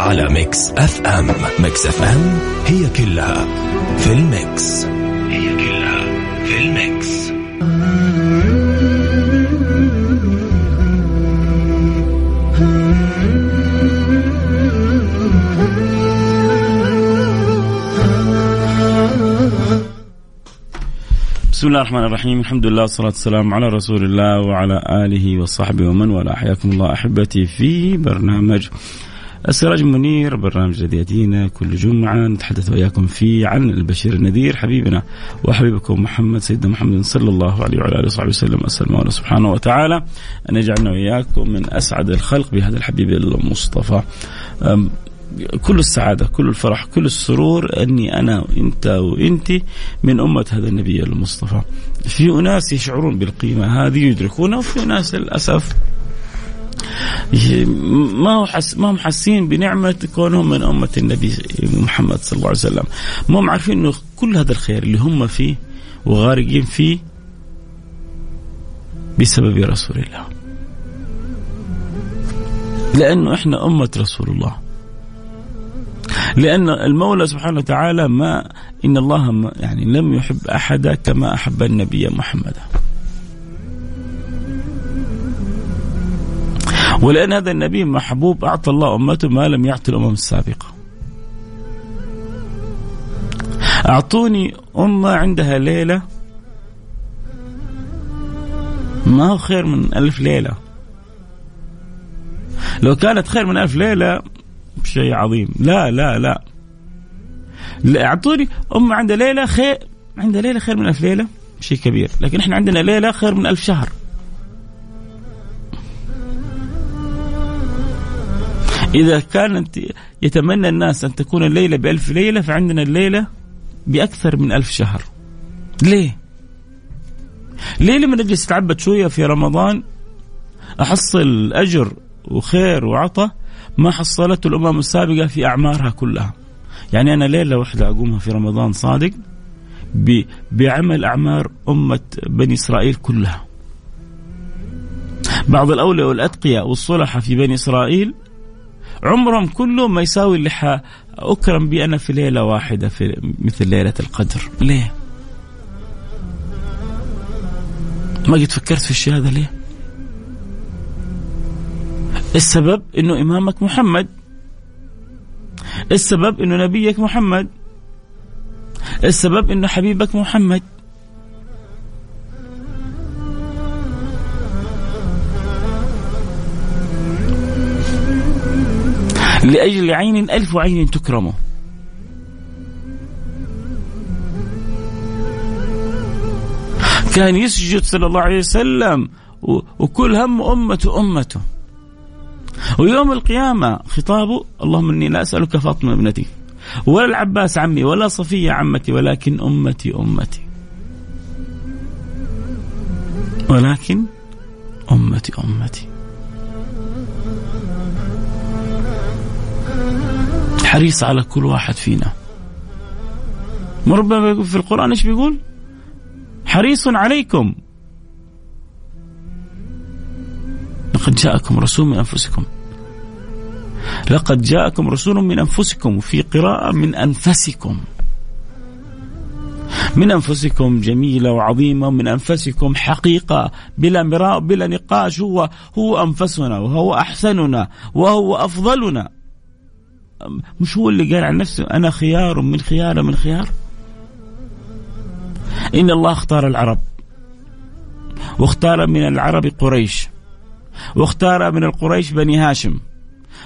على Mix FM. Mix FM هي كلها في ال mix. هي كلها في ال mix. بسم الله الرحمن الرحيم. الحمد لله والصلاة والسلام على رسول الله وعلى آله وصحبه ومن والاه. حياكم الله أحبتي في برنامج السراج المنير برنامج يأتينا كل جمعة نتحدث وإياكم فيه عن البشير النذير حبيبنا وحبيبكم محمد سيدنا محمد صلى الله عليه وعلى آله وصحبه وسلم أسأل الله سبحانه وتعالى أن يجعلنا وإياكم من أسعد الخلق بهذا الحبيب المصطفى. كل السعادة كل الفرح كل السرور أني أنا وإنت وإنت من أمة هذا النبي المصطفى. في أناس يشعرون بالقيمة هذه يدركونها وفي أناس للأسف ما هو حس ما هم حاسين بنعمة كونهم من أمة النبي محمد صلى الله عليه وسلم. ما هم عارفين أنه كل هذا الخير اللي هم فيه وغارقين فيه بسبب رسول الله. لأنه إحنا أمة رسول الله. لأن المولى سبحانه وتعالى ما إن الله يعني لم يحب أحدا كما أحب النبي محمدا ولأن هذا النبي محبوب أعطى الله أمته ما لم يعطي الأمم السابقة. أعطوني أمة عندها ليلة. ما هو خير من ألف ليلة؟ لو كانت خير من ألف ليلة شيء عظيم. لا لا لا, لا أعطوني أمة عندها ليلة خير عندها ليلة خير من ألف ليلة؟ شيء كبير. لكن إحنا عندنا ليلة خير من ألف شهر. إذا كانت يتمنى الناس أن تكون الليلة بألف ليلة فعندنا الليلة بأكثر من ألف شهر. ليه؟ ليه لما نجلس نتعبد شوية في رمضان أحصل أجر وخير وعطاء ما حصلته الأمم السابقة في أعمارها كلها. يعني أنا ليلة واحدة أقومها في رمضان صادق بعمل أعمار أمة بني إسرائيل كلها. بعض الأولياء والأتقياء والصلحة في بني إسرائيل عمرهم كله ما يساوي اللي أكرم بي أنا في ليلة واحدة في مثل ليلة القدر. ليه؟ ما قد فكرت في الشيء هذا ليه؟ السبب إنه إمامك محمد. السبب إنه نبيك محمد. السبب إنه حبيبك محمد. لأجل عين ألف عين تكرمه كان يسجد صلى الله عليه وسلم وكل هم أمته أمته ويوم القيامة خطابه اللهم إني لا أسألك فاطمة ابنتي ولا العباس عمي ولا صفية عمتي ولكن أمتي أمتي. ولكن أمتي أمتي. حريص على كل واحد فينا. وربما يقول في القرآن إيش بيقول؟ حريص عليكم. لقد جاءكم رسول من أنفسكم. لقد جاءكم رسول من أنفسكم وفي قراءة من أنفسكم. من أنفسكم جميلة وعظيمة من أنفسكم حقيقة بلا مراء بلا نقاش هو هو أنفسنا وهو أحسننا وهو أفضلنا. مش هو اللي قال عن نفسه؟ أنا خيار من خيار من خيار. إن الله اختار العرب واختار من العرب قريش واختار من القريش بني هاشم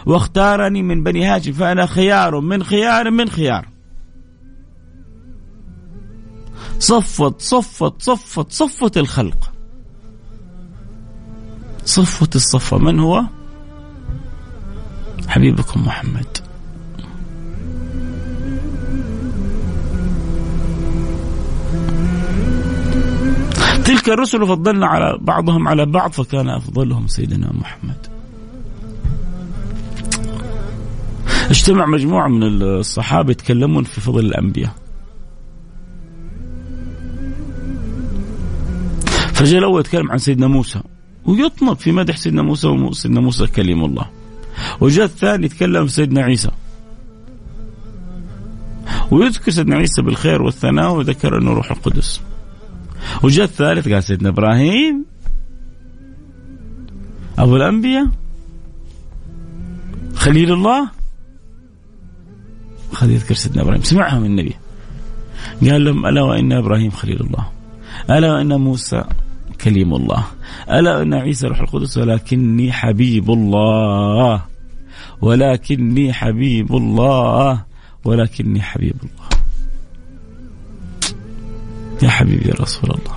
واختارني من بني هاشم فأنا خيار من خيار من خيار. صفت صفت صفت صفت الخلق. صفت الصفة من هو؟ حبيبكم محمد. تلك الرسل فضلنا على بعضهم على بعض فكان أفضلهم سيدنا محمد. اجتمع مجموعة من الصحابة يتكلمون في فضل الأنبياء. فجاء الأول يتكلم عن سيدنا موسى ويطنب في مدح سيدنا موسى وسيدنا موسى كليم الله. وجاء الثاني يتكلم سيدنا عيسى. ويذكر سيدنا عيسى بالخير والثناء وذكر أنه روح القدس. وجاء الثالث قال سيدنا إبراهيم أبو الأنبياء خليل الله. خذ يذكر سيدنا إبراهيم سمعها من النبي. قال لهم ألا وإن إبراهيم خليل الله؟ ألا وإن موسى كليم الله؟ ألا وإن عيسى روح القدس؟ ولكني حبيب الله. ولكني حبيب الله. ولكني حبيب الله. حبيبي يا رسول الله.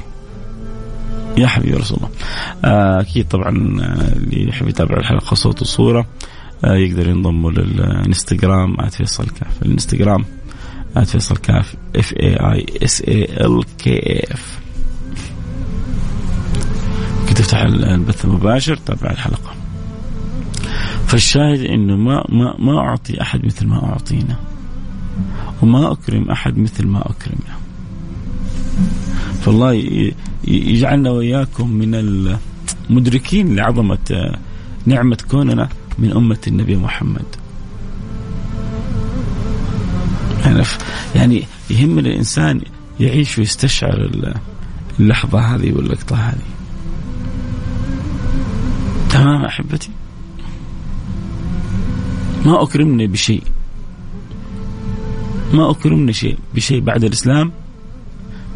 يا حبيبي يا رسول الله. آه، أكيد طبعا آه، اللي يحب يتابع الحلقة صوت وصورة آه، يقدر ينضم للإنستغرام @فيصل كاف. الإنستغرام @فيصل كاف F A I S A L K F تفتح البث المباشر تابع الحلقة. فالشاهد إنه ما ما ما أعطي أحد مثل ما أعطينا وما أكرم أحد مثل ما اكرمنا فالله يجعلنا وإياكم من المدركين لعظمة نعمة كوننا من أمة النبي محمد. يعني يعني يهم الإنسان يعيش ويستشعر اللحظة هذه واللقطة هذه. تمام أحبتي؟ ما اكرمنا بشيء. ما أكرمنا شيء بشيء بعد الإسلام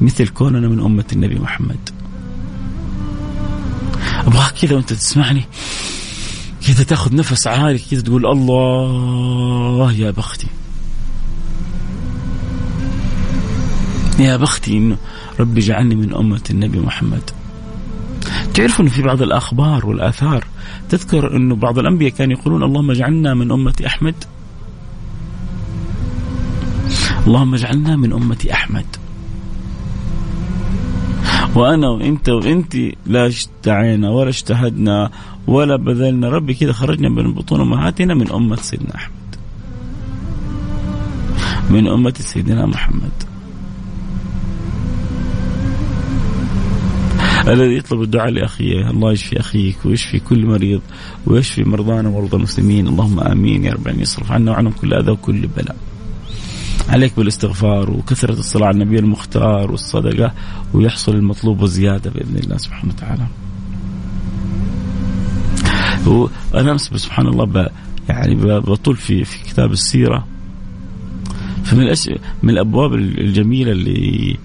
مثل كوننا من أمة النبي محمد أبغاك كذا وأنت تسمعني كذا تاخذ نفس عالي كذا تقول الله يا بختي يا بختي إنه ربي جعلني من أمة النبي محمد. تعرفوا انه في بعض الأخبار والآثار تذكر إنه بعض الأنبياء كانوا يقولون اللهم اجعلنا من أمة أحمد. اللهم اجعلنا من أمة أحمد وأنا وأنت وأنت لا اشتعينا ولا اجتهدنا ولا بذلنا. ربي كذا خرجنا من بطون أمهاتنا من أمة سيدنا أحمد. من أمة سيدنا محمد. الذي يطلب الدعاء لأخيه. الله يشفي أخيك ويشفي كل مريض ويشفي مرضانا ومرضى المسلمين. اللهم آمين يا رب العالمين. يصرف عنا وعنهم كل أذى وكل بلاء. عليك بالاستغفار وكثرة الصلاة على النبي المختار والصدقة ويحصل المطلوب وزيادة بإذن الله سبحانه وتعالى. وأنا أمس سبحان الله يعني بطول في في كتاب السيرة. فمن الأش... من الأبواب الجميلة اللي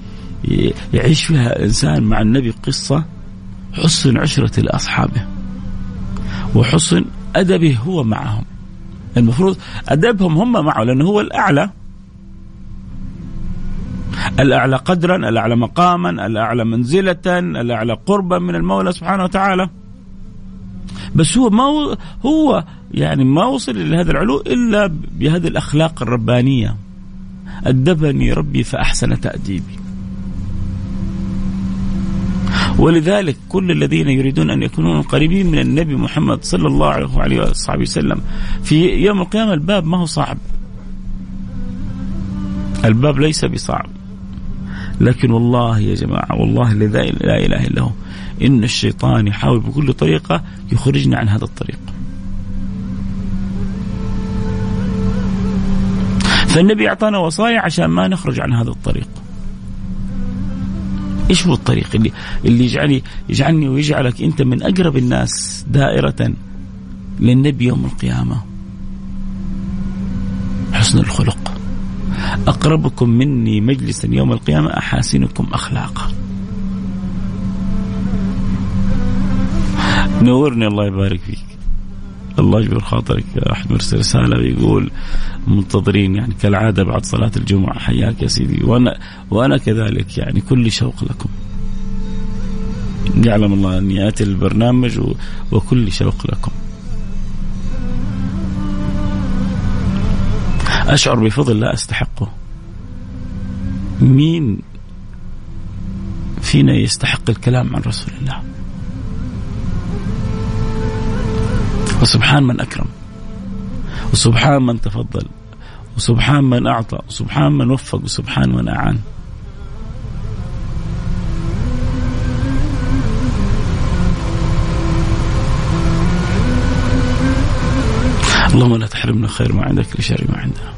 يعيش فيها إنسان مع النبي قصة حسن عشرة لأصحابه وحسن أدبه هو معهم. المفروض أدبهم هم معه لأنه هو الأعلى. الأعلى قدرا الأعلى مقاما الأعلى منزلة الأعلى قربا من المولى سبحانه وتعالى. بس هو ما هو يعني ما وصل إلى هذا العلو إلا بهذه الأخلاق الربانية. أدبني ربي فأحسن تأديبي. ولذلك كل الذين يريدون أن يكونون قريبين من النبي محمد صلى الله عليه وصحبه وسلم في يوم القيامة الباب ما هو صعب. الباب ليس بصعب. لكن والله يا جماعة والله الذي لا إله إلا هو. إن الشيطان يحاول بكل طريقة يخرجنا عن هذا الطريق. فالنبي أعطانا وصايا عشان ما نخرج عن هذا الطريق. إيش هو الطريق اللي اللي يجعلني يجعلني ويجعلك أنت من أقرب الناس دائرة للنبي يوم القيامة؟ حسن الخلق. أقربكم مني مجلسا يوم القيامة أحاسنكم أخلاقا. نورني الله يبارك فيك. الله يجبر خاطرك. أحد مرسل رسالة ويقول منتظرين يعني كالعادة بعد صلاة الجمعة. حياك يا سيدي. وأنا وأنا كذلك يعني كل شوق لكم. يعلم الله أني آتي البرنامج وكل شوق لكم. أشعر بفضل لا أستحقه. مين فينا يستحق الكلام عن رسول الله وسبحان من أكرم وسبحان من تفضل وسبحان من أعطى وسبحان من وفق وسبحان من أعان اللهم لا تحرمنا خير ما عندك لشر ما عندنا.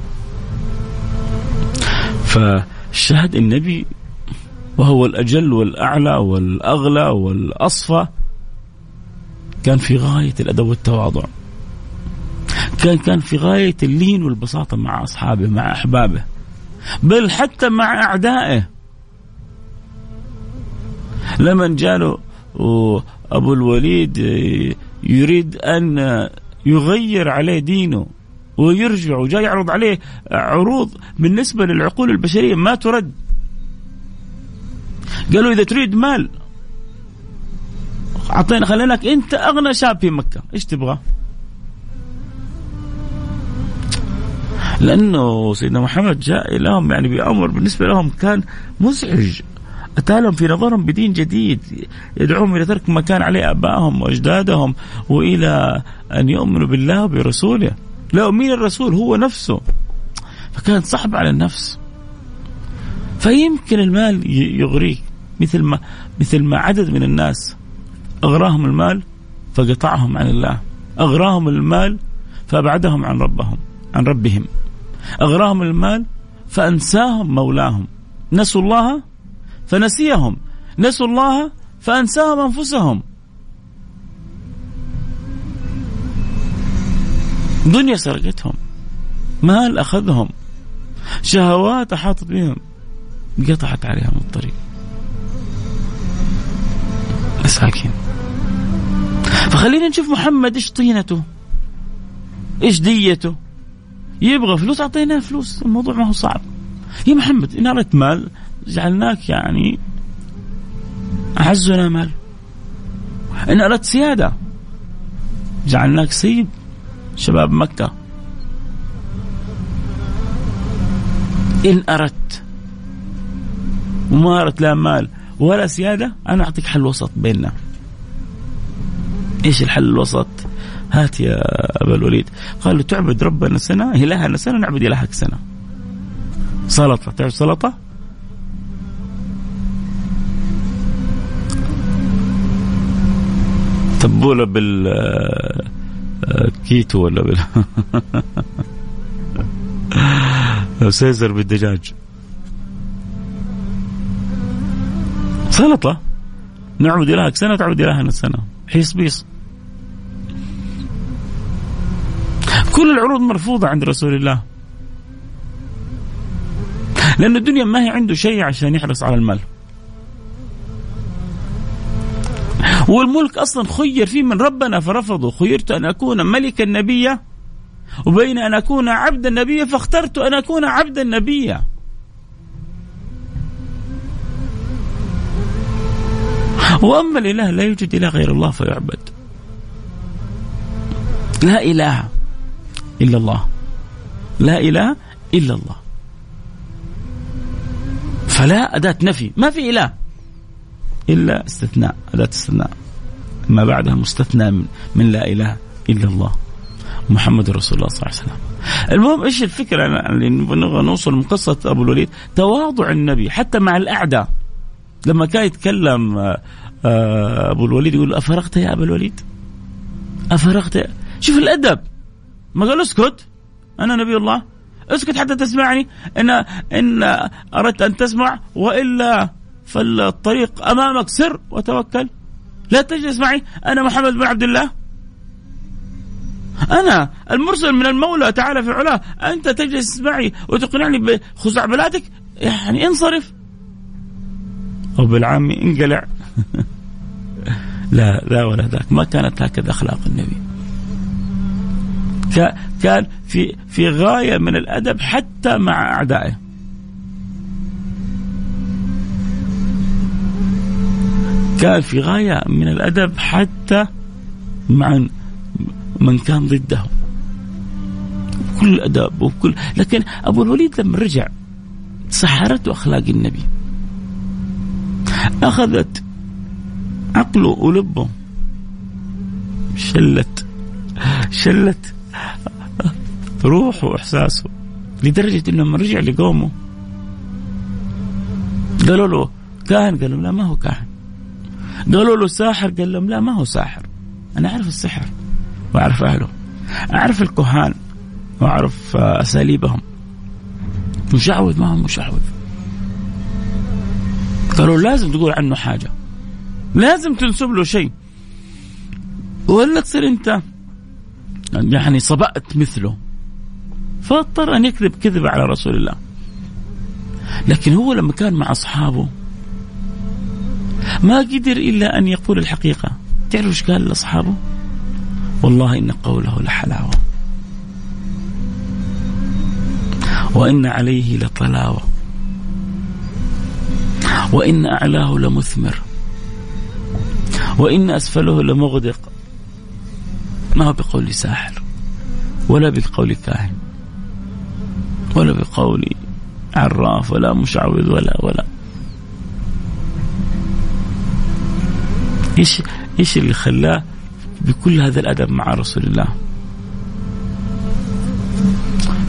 فالشاهد النبي وهو الأجل والأعلى والأغلى والأصفى كان في غاية الأدب والتواضع. كان كان في غاية اللين والبساطة مع أصحابه مع أحبابه بل حتى مع أعدائه. لما جاله أبو الوليد يريد أن يغير عليه دينه ويرجع وجاي يعرض عليه عروض بالنسبة للعقول البشرية ما ترد. قالوا إذا تريد مال أعطينا خليناك أنت أغنى شاب في مكة. إيش تبغى؟ لأنه سيدنا محمد جاء لهم يعني بأمر بالنسبة لهم كان مزعج. أتى لهم في نظرهم بدين جديد يدعوهم إلى ترك ما كان عليه آبائهم وأجدادهم وإلى أن يؤمنوا بالله وبرسوله لا مين الرسول هو نفسه. فكان صعب على النفس. فيمكن المال يغريك. مثل ما مثل ما عدد من الناس أغراهم المال فقطعهم عن الله. أغراهم المال فأبعدهم عن ربهم عن ربهم. أغراهم المال فأنساهم مولاهم. نسوا الله فنسيهم. نسوا الله فأنساهم أنفسهم. دنيا سرقتهم. مال أخذهم. شهوات أحاطت بهم. قطعت عليهم الطريق. مساكين فخلينا نشوف محمد إيش طينته. إيش ديته. يبغى فلوس أعطيناه فلوس. الموضوع ما هو صعب. يا محمد إن أردت مال جعلناك يعني. أعزنا مال. إن أردت سيادة. جعلناك سيد. شباب مكة. إن أردت. وما أردت لا مال ولا سيادة أنا أعطيك حل وسط بيننا. إيش الحل الوسط؟ هات يا أبا الوليد. قال تعبد ربنا سنة إلهنا سنة نعبد إلهك سنة. سلطة. تعرف سلطة؟ تبولة بالكينوا ولا بال؟ Caesar بالدجاج. سلطة. نعبد إلهك سنة تعبد إلهنا سنة حيص بيص. كل العروض مرفوضة عند رسول الله. لأن الدنيا ما هي عنده شيء عشان يحرص على المال. والملك أصلا خير فيه من ربنا فرفضه. خيرت أن أكون ملكا نبيا وبين أن أكون عبدا نبيا فاخترت أن أكون عبدا نبيا. وأما الإله لا يوجد إله غير الله فيعبد. لا إله إلا الله. لا إله إلا الله. فلا أداة نفي. ما في إله؟ إلا استثناء اداه استثناء ما بعدها مستثنى من, من لا إله إلا الله محمد رسول الله صلى الله عليه وسلم. المهم إيش الفكرة؟ اللي نبغى نوصل من قصة أبو الوليد. تواضع النبي حتى مع الأعداء. لما كان يتكلم آه، أبو الوليد يقول أفرغت يا أبا الوليد؟ أفرغت يا... شوف الأدب. ما قال أسكت. أنا نبي الله. أسكت حتى تسمعني. إن إن أردت أن تسمع وإلا فالطريق أمامك سر وتوكل. لا تجلس معي. أنا محمد بن عبد الله. أنا المرسل من المولى تعالى في علاه. أنت تجلس معي وتقنعني بخزعبلاتك يعني انصرف. أو بالعامي انقلع. لا لا ولا ذاك. ما كانت هكذا أخلاق النبي. كان في في غاية من الأدب حتى مع أعدائه. كان في غاية من الأدب حتى مع من كان ضده. كل ادب وكل لكن أبو الوليد لما رجع سحرته أخلاق النبي. أخذت عقله ولبه. شلت شلت روحه وإحساسه. لدرجة إنه لما رجع لقومه قالوا له كاهن قال لهم لا ما هو كاهن. قالوا له ساحر؟ قال لهم لا ما هو ساحر. أنا أعرف السحر وأعرف أهله. أعرف الكهان وأعرف أساليبهم. مشعوذ ما هو مشعوذ. قالوا لازم تقول عنه حاجة. لازم تنسب له شيء. ولا تصير أنت يعني صبأت مثله. فاضطر أن يكذب كذبة على رسول الله. لكن هو لما كان مع أصحابه ما قدر إلا أن يقول الحقيقة. تعرف إيش قال لأصحابه والله إن قوله لحلاوة. وإن عليه لطلاوة. وإن أعلاه لمثمر. وإن أسفله لمغدق. ما هو بقول ساحر. ولا بقول كاهن. ولا بقول عراف ولا مشعوذ ولا ولا. إيش إيش اللي خلاه بكل هذا الأدب مع رسول الله؟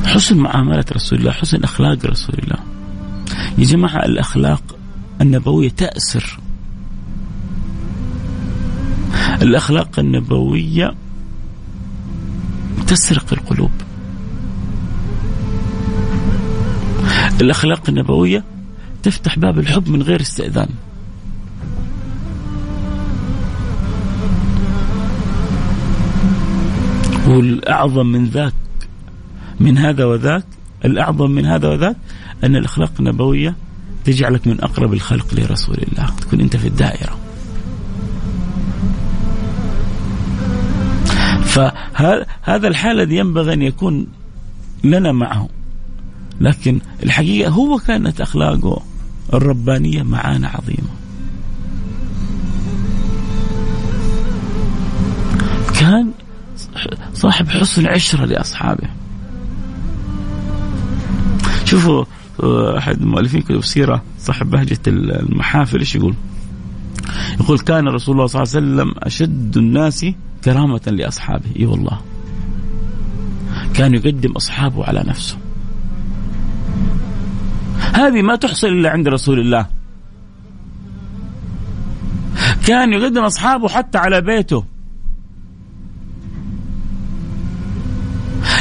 حسن معاملة رسول الله حسن أخلاق رسول الله. يا جماعة الأخلاق النبوية تأسر الأخلاق النبوية تسرق القلوب. الأخلاق النبوية تفتح باب الحب من غير استئذان. والأعظم من ذاك من هذا وذاك الأعظم من هذا وذاك أن الأخلاق النبوية تجعلك من أقرب الخلق لرسول الله تكون أنت في الدائرة. فهذا الحال الذي ينبغي أن يكون لنا معه. لكن الحقيقة هو كانت أخلاقه الربانية معانا عظيمة. كان صاحب حسن عشرة لأصحابه. شوفوا أحد المؤلفين كتب سيرة صاحب بهجة المحافل إيش يقول؟ يقول كان رسول الله صلى الله عليه وسلم أشد الناس كرامة لأصحابه. إي والله. كان يقدم أصحابه على نفسه. هذه ما تحصل إلا عند رسول الله. كان يقدم أصحابه حتى على بيته.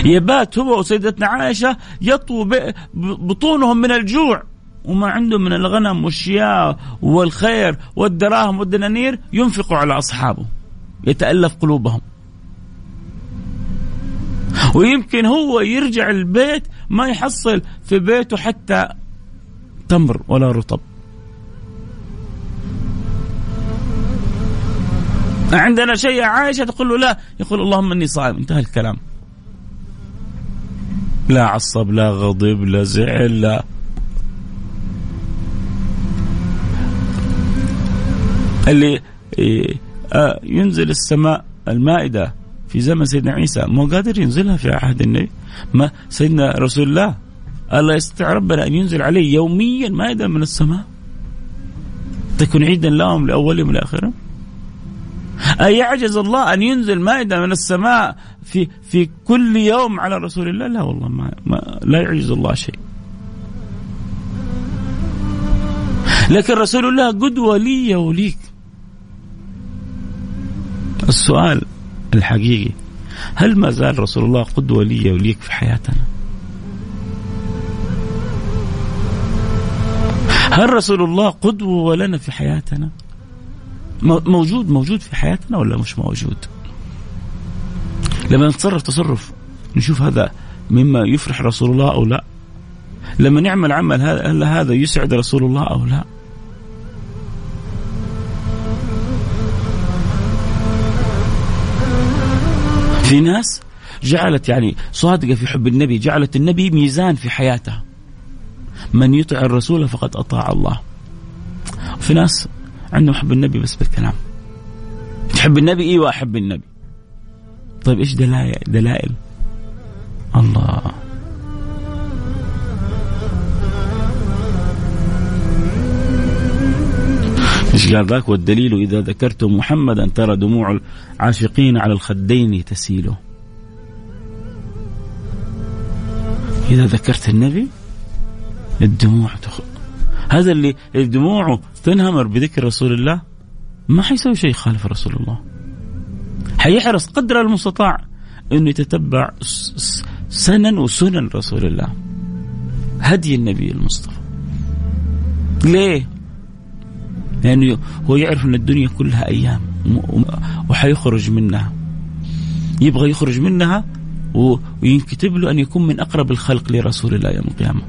يبات هو وسيدتنا عائشة يطووا بطونهم من الجوع. وما عندهم من الغنم والشياء والخير والدراهم والدنانير ينفقوا على أصحابه. يتألف قلوبهم. ويمكن هو يرجع البيت ما يحصل في بيته حتى تمر ولا رطب. عندنا شيء عائشة تقول له لا. يقول اللهم إني صائم. انتهى الكلام. لا عصب لا غضب لا زعل لا. اللي آه، ينزل السماء المائدة في زمن سيدنا عيسى. مو قادر ينزلها في عهد النبي. ما سيدنا رسول الله. الله يستطيع ربنا أن ينزل عليه يوميا مائدة من السماء. تكون عيدا لهم لأولهم ولآخرهم. أيعجز الله أن ينزل مائدة من السماء في في كل يوم على رسول الله؟ لا والله ما, ما لا يعجز الله شيء. لكن رسول الله قدوة لي وليك السؤال الحقيقي هل ما زال رسول الله قدوة لي وليك في حياتنا؟ هل رسول الله قدوة لنا في حياتنا؟ موجود موجود في حياتنا ولا مش موجود؟ لما نتصرف تصرف نشوف هذا مما يفرح رسول الله أو لا. لما نعمل عمل هل هذا يسعد رسول الله أو لا؟ في ناس جعلت يعني صادقة في حب النبي جعلت النبي ميزان في حياتها. من يطع الرسول فقد أطاع الله. في ناس عندهم حب النبي بس بالكلام. تحب النبي أيوه احب النبي؟ طيب إيش دلائل؟ دلائل؟ الله. قال ذاك؟ والدليل إذا ذكرت محمدا ترى دموع العاشقين على الخدين تسيل. إذا ذكرت النبي الدموع تخ... هذا اللي دموعه تنهمر بذكر رسول الله ما حيسوي شيء خالف رسول الله. حيحرص قدر المستطاع إنه يتتبع سنن وسنن رسول الله. هدي النبي المصطفى. ليه؟ لأنه هو يعرف أن الدنيا كلها أيام وحيخرج منها. يبغى يخرج منها وينكتب له أن يكون من أقرب الخلق لرسول الله يوم القيامة.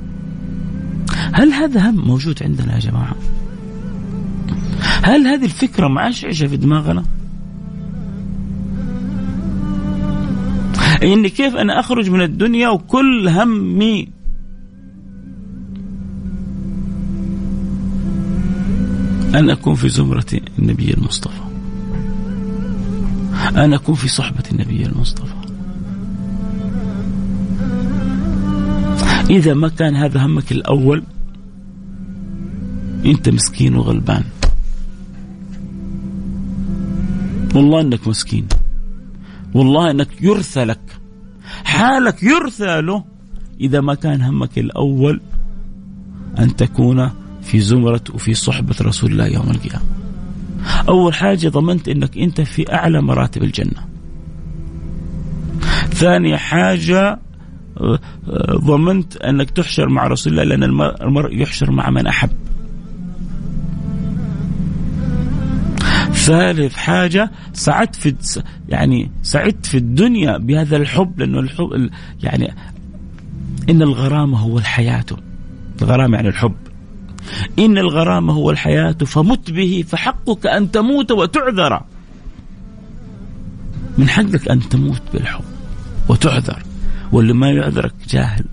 هل هذا هم موجود عندنا يا جماعة؟ هل هذه الفكرة معشعشة في دماغنا؟ إني كيف أنا أخرج من الدنيا وكل همي أن أكون في زمرة النبي المصطفى. أن أكون في صحبة النبي المصطفى. إذا ما كان هذا همك الأول أنت مسكين وغلبان. والله أنك مسكين. والله أنك يرثى لك. حالك يرثى له. إذا ما كان همك الأول أن تكون في زمرة وفي صحبة رسول الله يوم القيامة. أول حاجة ضمنت أنك أنت في أعلى مراتب الجنة. ثاني حاجة ضمنت أنك تحشر مع رسول الله لأن المرء يحشر مع من أحب. ثالث حاجة سعدت في يعني سعدت في الدنيا بهذا الحب لأنه الحب يعني إن الغرامة هو الحياة. الغرامة يعني الحب. إن الغرام هو الحياة فمت به فحقك أن تموت وتعذر. من حقك أن تموت بالحب وتعذر. واللي ما يعذرك جاهل.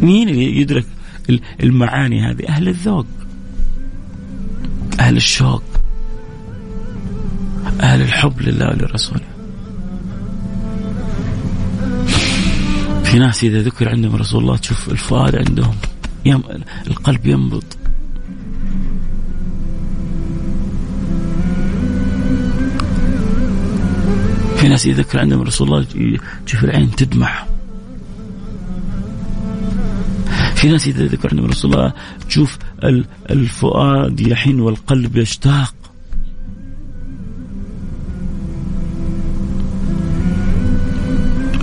مين اللي يدرك المعاني هذه؟ أهل الذوق. أهل الشوق. أهل الحب لله ولرسوله. في ناس إذا ذكر عندهم رسول الله تشوف الفؤاد عندهم يم القلب ينبض. في ناس يذكر عندهم رسول الله تشوف العين تدمع. في ناس إذا ذكر عندهم رسول الله تشوف الفؤاد يحن والقلب يشتاق.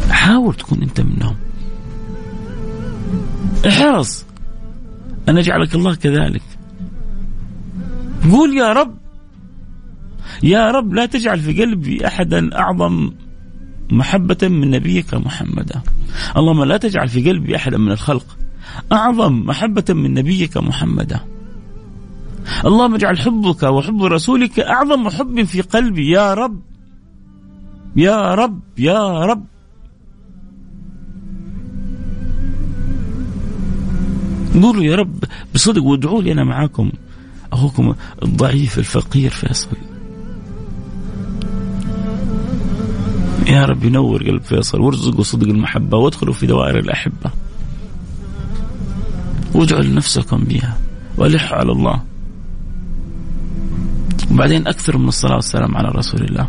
حاول تكون أنت منهم. احرص. أن يجعلك الله كذلك. قول يا رب. يا رب لا تجعل في قلبي أحدا أعظم محبة من نبيك محمدا. اللهم لا تجعل في قلبي أحدا من الخلق أعظم محبة من نبيك محمدا. اللهم اجعل حبك وحب رسولك أعظم حب في قلبي. يا رب يا رب يا رب. قولوا يا رب بصدق وادعوا لي أنا معاكم. أخوكم الضعيف الفقير فيصل. يا رب ينور قلب فيصل وارزقوا صدق المحبة وادخلوا في دوائر الأحبة. وادعوا لنفسكم بها والحوا على الله. وبعدين أكثر من الصلاة والسلام على رسول الله.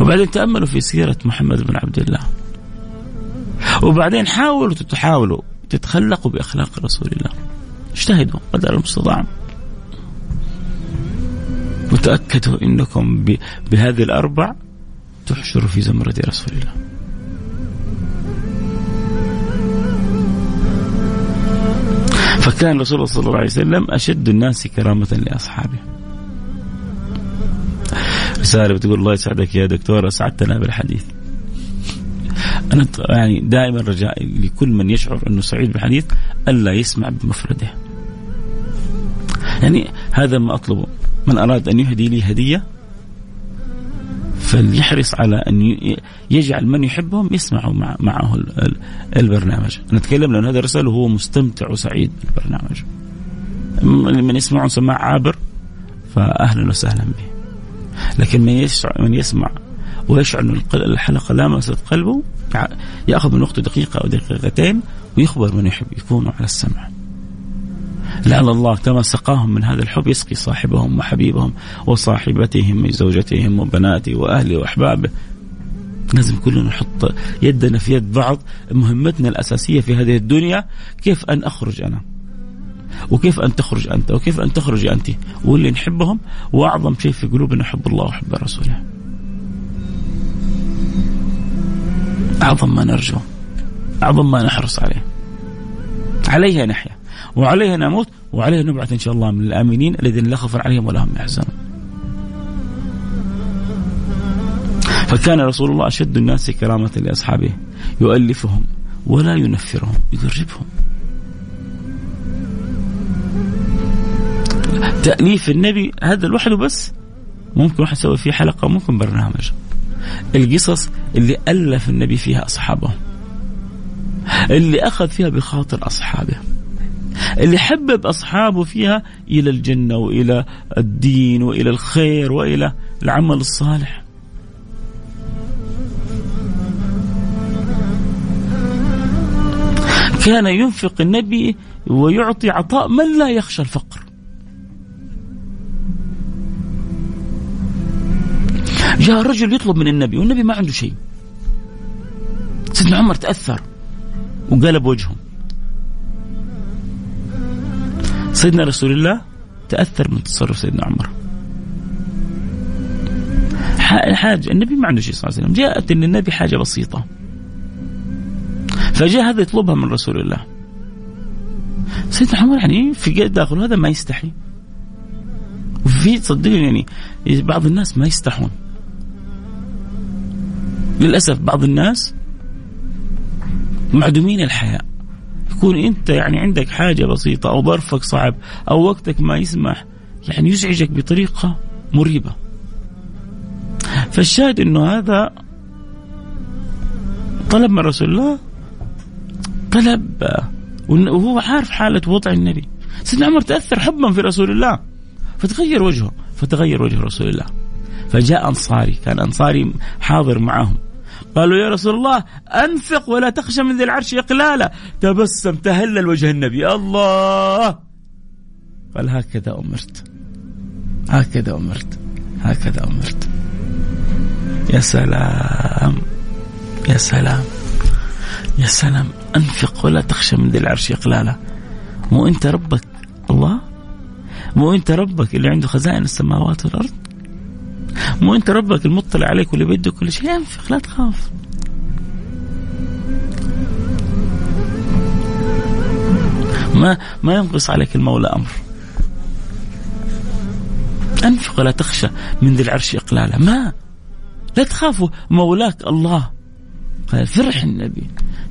وبعدين تأملوا في سيرة محمد بن عبد الله. وبعدين حاولوا تحاولوا تتخلقوا بأخلاق رسول الله. اجتهدوا قدر المستطاع. وتأكدوا إنكم بهذه الأربع تحشروا في زمرة رسول الله. فكان رسول الله صلى الله عليه وسلم أشد الناس كرامة لأصحابه. رساله بتقول الله يسعدك يا دكتور أسعدتنا بالحديث. أنا يعني دائما رجائي لكل من يشعر أنه سعيد بالحديث ألا يسمع بمفرده. يعني هذا ما أطلبه، من أراد أن يهدي لي هدية فليحرص على أن يجعل من يحبهم يسمعوا مع معه البرنامج. نتكلم لأن هذا الرسالة هو مستمتع وسعيد بالبرنامج. من يسمعون سماع عابر فاهلا وسهلا به. لكن من من يسمع ويشعر أن الحلقة لامست قلبه يأخذ من وقته دقيقة أو دقيقتين ويخبر من يحب يكونوا على السمع. لعل الله كما سقاهم من هذا الحب يسقي صاحبهم وحبيبهم وصاحبتهم من زوجتهم وبناته وأهله وأحبابه. لازم كلنا نحط يدنا في يد بعض مهمتنا الأساسية في هذه الدنيا كيف أن أخرج أنا. وكيف أن تخرج أنت وكيف أن تخرج أنت واللي نحبهم وأعظم شيء في قلوبنا حب الله وحب رسوله. أعظم ما نرجو أعظم ما نحرص عليه. عليها نحيا وعليها نموت وعليها نبعث إن شاء الله من الآمنين الذين لا خوف عليهم ولا هم يحزنون. فكان رسول الله أشد الناس كرامة لأصحابه يؤلفهم ولا ينفرهم يقربهم. تأليف النبي هذا لوحده بس ممكن واحد يسوي فيه حلقة ممكن برنامج القصص اللي ألف النبي فيها أصحابه اللي أخذ فيها بخاطر أصحابه اللي حبب أصحابه فيها إلى الجنة وإلى الدين وإلى الخير وإلى العمل الصالح. كان ينفق النبي ويعطي عطاء من لا يخشى الفقر. جاء رجل يطلب من النبي والنبي ما عنده شيء. سيدنا عمر تأثر وقلب وجهه. سيدنا رسول الله تأثر من تصرف سيدنا عمر. حاجة النبي ما عنده شيء صلى الله عليه وسلم. جاءت للنبي حاجة بسيطة. فجاء هذا يطلبها من رسول الله. سيدنا عمر يعني في داخل هذا ما يستحي. وفي تصدقني يعني بعض الناس ما يستحون. للأسف بعض الناس معدومين الحياء يكون أنت يعني عندك حاجة بسيطة أو ظرفك صعب أو وقتك ما يسمح يعني يزعجك بطريقة مريبة. فالشاهد إنه هذا طلب من رسول الله طلب وهو عارف حالة وضع النبي. سيدنا عمر تأثر حبا في رسول الله فتغير وجهه فتغير وجه رسول الله. فجاء أنصاري كان أنصاري حاضر معهم. قالوا يا رسول الله أنفق ولا تخشى من ذي العرش إقلالا. تبسم تهلل وجه النبي. الله! قال هكذا أمرت. هكذا أمرت. هكذا أمرت. يا سلام! يا سلام! يا سلام! أنفق ولا تخشى من ذي العرش إقلالا. مو أنت ربك. الله! مو أنت ربك اللي عنده خزائن السماوات والأرض؟ مو انت ربك المطلع عليك واللي بيده كل شيء؟ انفق لا تخاف. ما ما ينقص عليك المولى أمر. أنفق ولا تخشى من ذي العرش إقلالا. ما لا تخافوا مولاك الله. قال فرح النبي.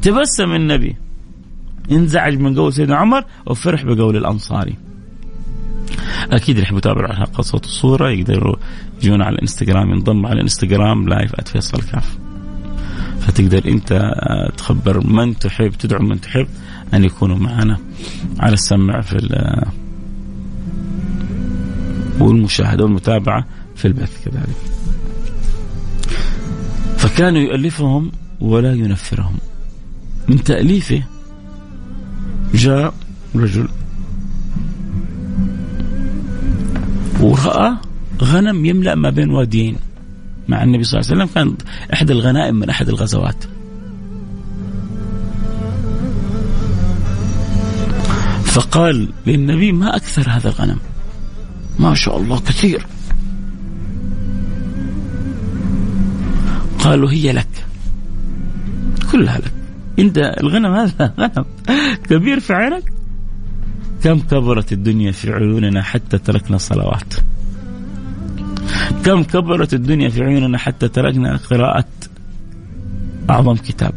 تبسم النبي. انزعج من قول سيدنا عمر وفرح بقول الأنصاري. أكيد اللي يحبوا يتابعوا الحلقة صوت وصوره يقدروا يجون على الإنستغرام ينضم على الإنستغرام لايف @فيصل كاف فتقدر أنت آه، تخبر من تحب تدعو من تحب أن يكونوا معنا على السمع في والمشاهدة والمتابعة في البث كذلك. فكان يؤلفهم ولا ينفرهم. من تأليفه جاء رجل ورأى غنم يملأ ما بين واديين. مع النبي صلى الله عليه وسلم كانت إحدى الغنائم من أحد الغزوات. فقال للنبي ما أكثر هذا الغنم؟ ما شاء الله كثير. قالوا هي لك. كلها لك. إنت الغنم هذا غنم كبير في عينك. كم كبرت الدنيا في عيوننا حتى تركنا الصلوات كم كبرت الدنيا في عيوننا حتى تركنا قراءة أعظم كتاب؟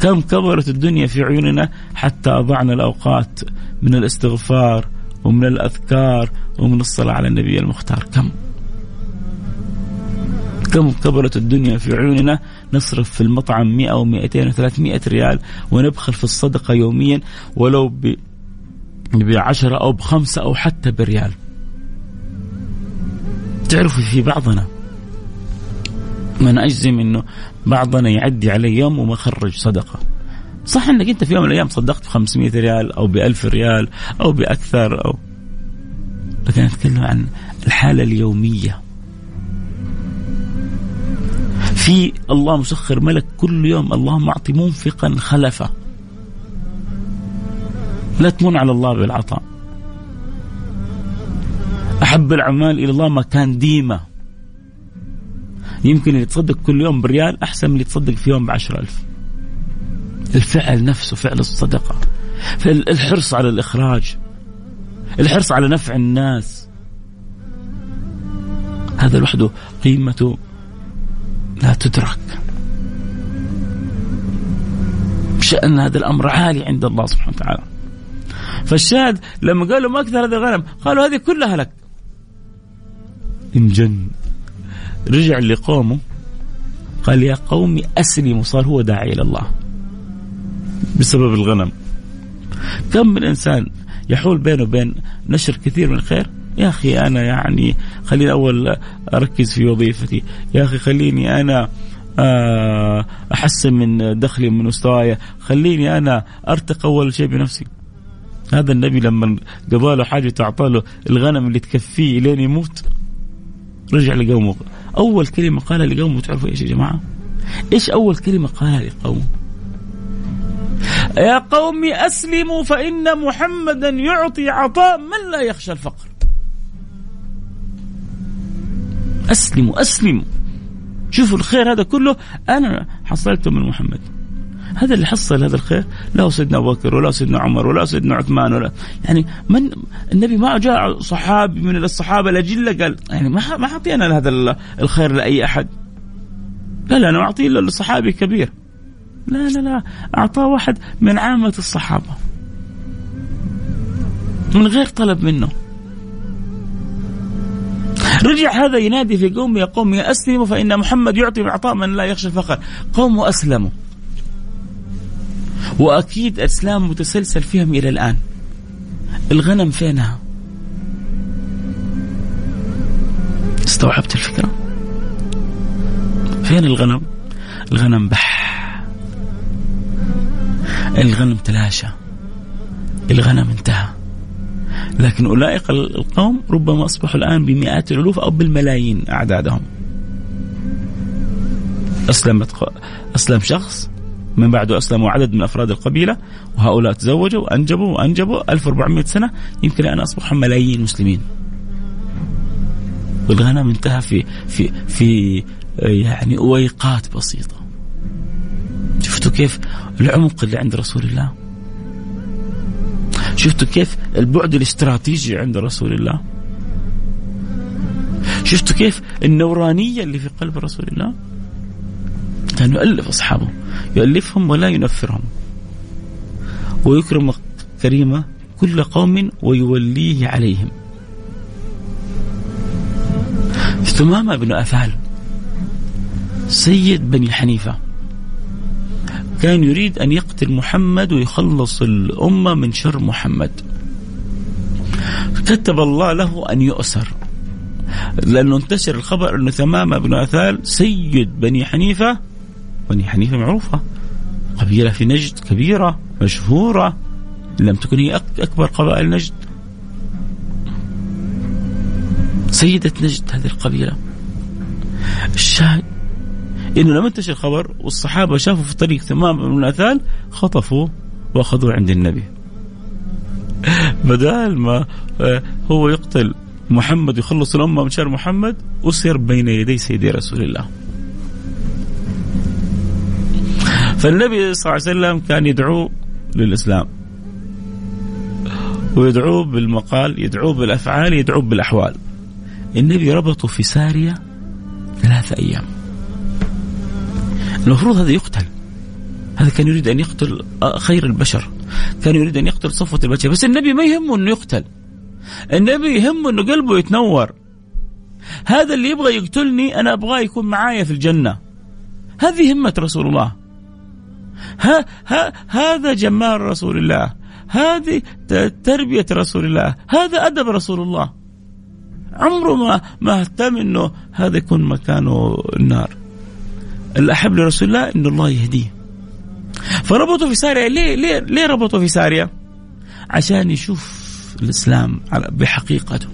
كم كبرت الدنيا في عيوننا حتى أضعنا الأوقات من الاستغفار ومن الأذكار ومن الصلاة على النبي المختار؟ كم؟ كم كبرت الدنيا في عيوننا؟ نصرف في المطعم 100 أو 200 و 300 ريال ونبخل في الصدقة يوميا ولو ب بعشرة أو بخمسة أو حتى بريال. تعرفوا في بعضنا من أجزم أنه بعضنا يعدي عليه يوم وما خرج صدقة. صح إنك أنت في يوم من الأيام صدقت ب 500 ريال أو ب 1000 ريال أو بأكثر أو لكن أتكلم عن الحالة اليومية. في الله مسخر ملك كل يوم اللهم أعطي منفقا خلفه. لا تمن على الله بالعطاء. أحب الأعمال إلى الله ما كان ديمة يمكن اللي يتصدق كل يوم بريال أحسن من اللي يتصدق في يوم بعشر ألف. الفعل نفسه فعل الصدقة. الحرص على الإخراج. الحرص على نفع الناس. هذا لوحده قيمته لا تدرك. شأن هذا الأمر عالي عند الله سبحانه وتعالى. فالشاهد لما قالوا ما أكثر هذه الغنم قالوا هذه كلها لك. انجن رجع لقومه قال يا قومي أسلموا صار هو داعي إلى الله. بسبب الغنم. كم من إنسان يحول بينه وبين نشر كثير من الخير؟ يا أخي أنا يعني خليني أول أركز في وظيفتي. يا أخي خليني أنا آه، أحسن من دخلي من مستواي. خليني أنا أرتق أول شيء بنفسي. هذا النبي لما قضى حاجة أعطى له الغنم اللي تكفيه لين يموت رجع لقومه. أول كلمة قالها لقومه تعرفوا إيش يا جماعة؟ إيش أول كلمة قالها لقومه؟ يا قوم أسلموا فإن محمدا يعطي عطاء من لا يخشى الفقر. أسلموا أسلموا. شوفوا الخير هذا كله. أنا حصلته من محمد. هذا اللي حصل هذا الخير. لا سيدنا أبو بكر ولا سيدنا عمر ولا سيدنا عثمان ولا يعني من النبي ما جاء صحابي من الصحابة الاجله قال يعني ما ما اعطينا هذا الخير لأي أحد. لا لا أنا أعطيه للصحابي كبير. لا لا لا أعطاه واحد من عامة الصحابة. من غير طلب منه. رجع هذا ينادي في قوم يا قوم يا أسلموا فإن محمد يعطي العطاء من لا يخشى الفقر. قوم أسلموا. وأكيد أسلام متسلسل فيهم إلى الآن. الغنم فينها؟ استوعبت الفكرة؟ فين الغنم؟ الغنم بح. الغنم تلاشى. الغنم انتهى. لكن أولئك القوم ربما أصبحوا الآن بمئات الألوف أو بالملايين أعدادهم. أسلمت أسلم شخص؟ من بعده أسلموا عدد من أفراد القبيلة وهؤلاء تزوجوا وأنجبوا وأنجبوا 1400 سنة يمكن أن أصبحوا ملايين مسلمين والغنم انتهى في في في يعني أويقات بسيطة. شفتوا كيف العمق اللي عند رسول الله؟ شفتوا كيف البعد الاستراتيجي عند رسول الله؟ شفتوا كيف النورانية اللي في قلب رسول الله؟ كان يؤلف أصحابه يؤلفهم ولا ينفرهم. ويكرم كريمة كل قوم ويوليه عليهم. ثمامة بن أثال سيد بني حنيفة كان يريد أن يقتل محمد ويخلص الأمة من شر محمد. كتب الله له أن يؤسر. لأنه انتشر الخبر أنه ثمامة بن أثال سيد بني حنيفة بني حنيفة معروفة قبيلة في نجد كبيرة مشهورة لم تكن هي أكبر قبائل نجد سيدة نجد هذه القبيلة الشاهد إنه لما انتشر الخبر والصحابة شافوا في الطريق ثمام بن الاثال خطفوا وأخذوه عند النبي. بدال ما آه، هو يقتل محمد يخلص الأمة من شر محمد أسر بين يدي سيدي رسول الله. فالنبي صلى الله عليه وسلم كان يدعو للإسلام. ويدعوه بالمقال يدعوه بالأفعال يدعوه بالأحوال. النبي ربطه في سارية ثلاثة أيام. المفروض هذا يقتل. هذا كان يريد أن يقتل خير البشر. كان يريد أن يقتل صفوة البشر. بس النبي ما يهمه أنه يقتل. النبي يهمه أنه قلبه يتنور. هذا اللي يبغى يقتلني أنا أبغاه يكون معايا في الجنة. هذه همة رسول الله. ها ها هذا جمال رسول الله. هذه تربية رسول الله. هذا أدب رسول الله. عمره ما ما اهتم إنه هذا يكون مكانه النار. الأحب لرسول الله إنه الله يهديه. فربطوا في سارية. ليه ليه ليه ربطوا في سارية؟ عشان يشوف الإسلام بحقيقته.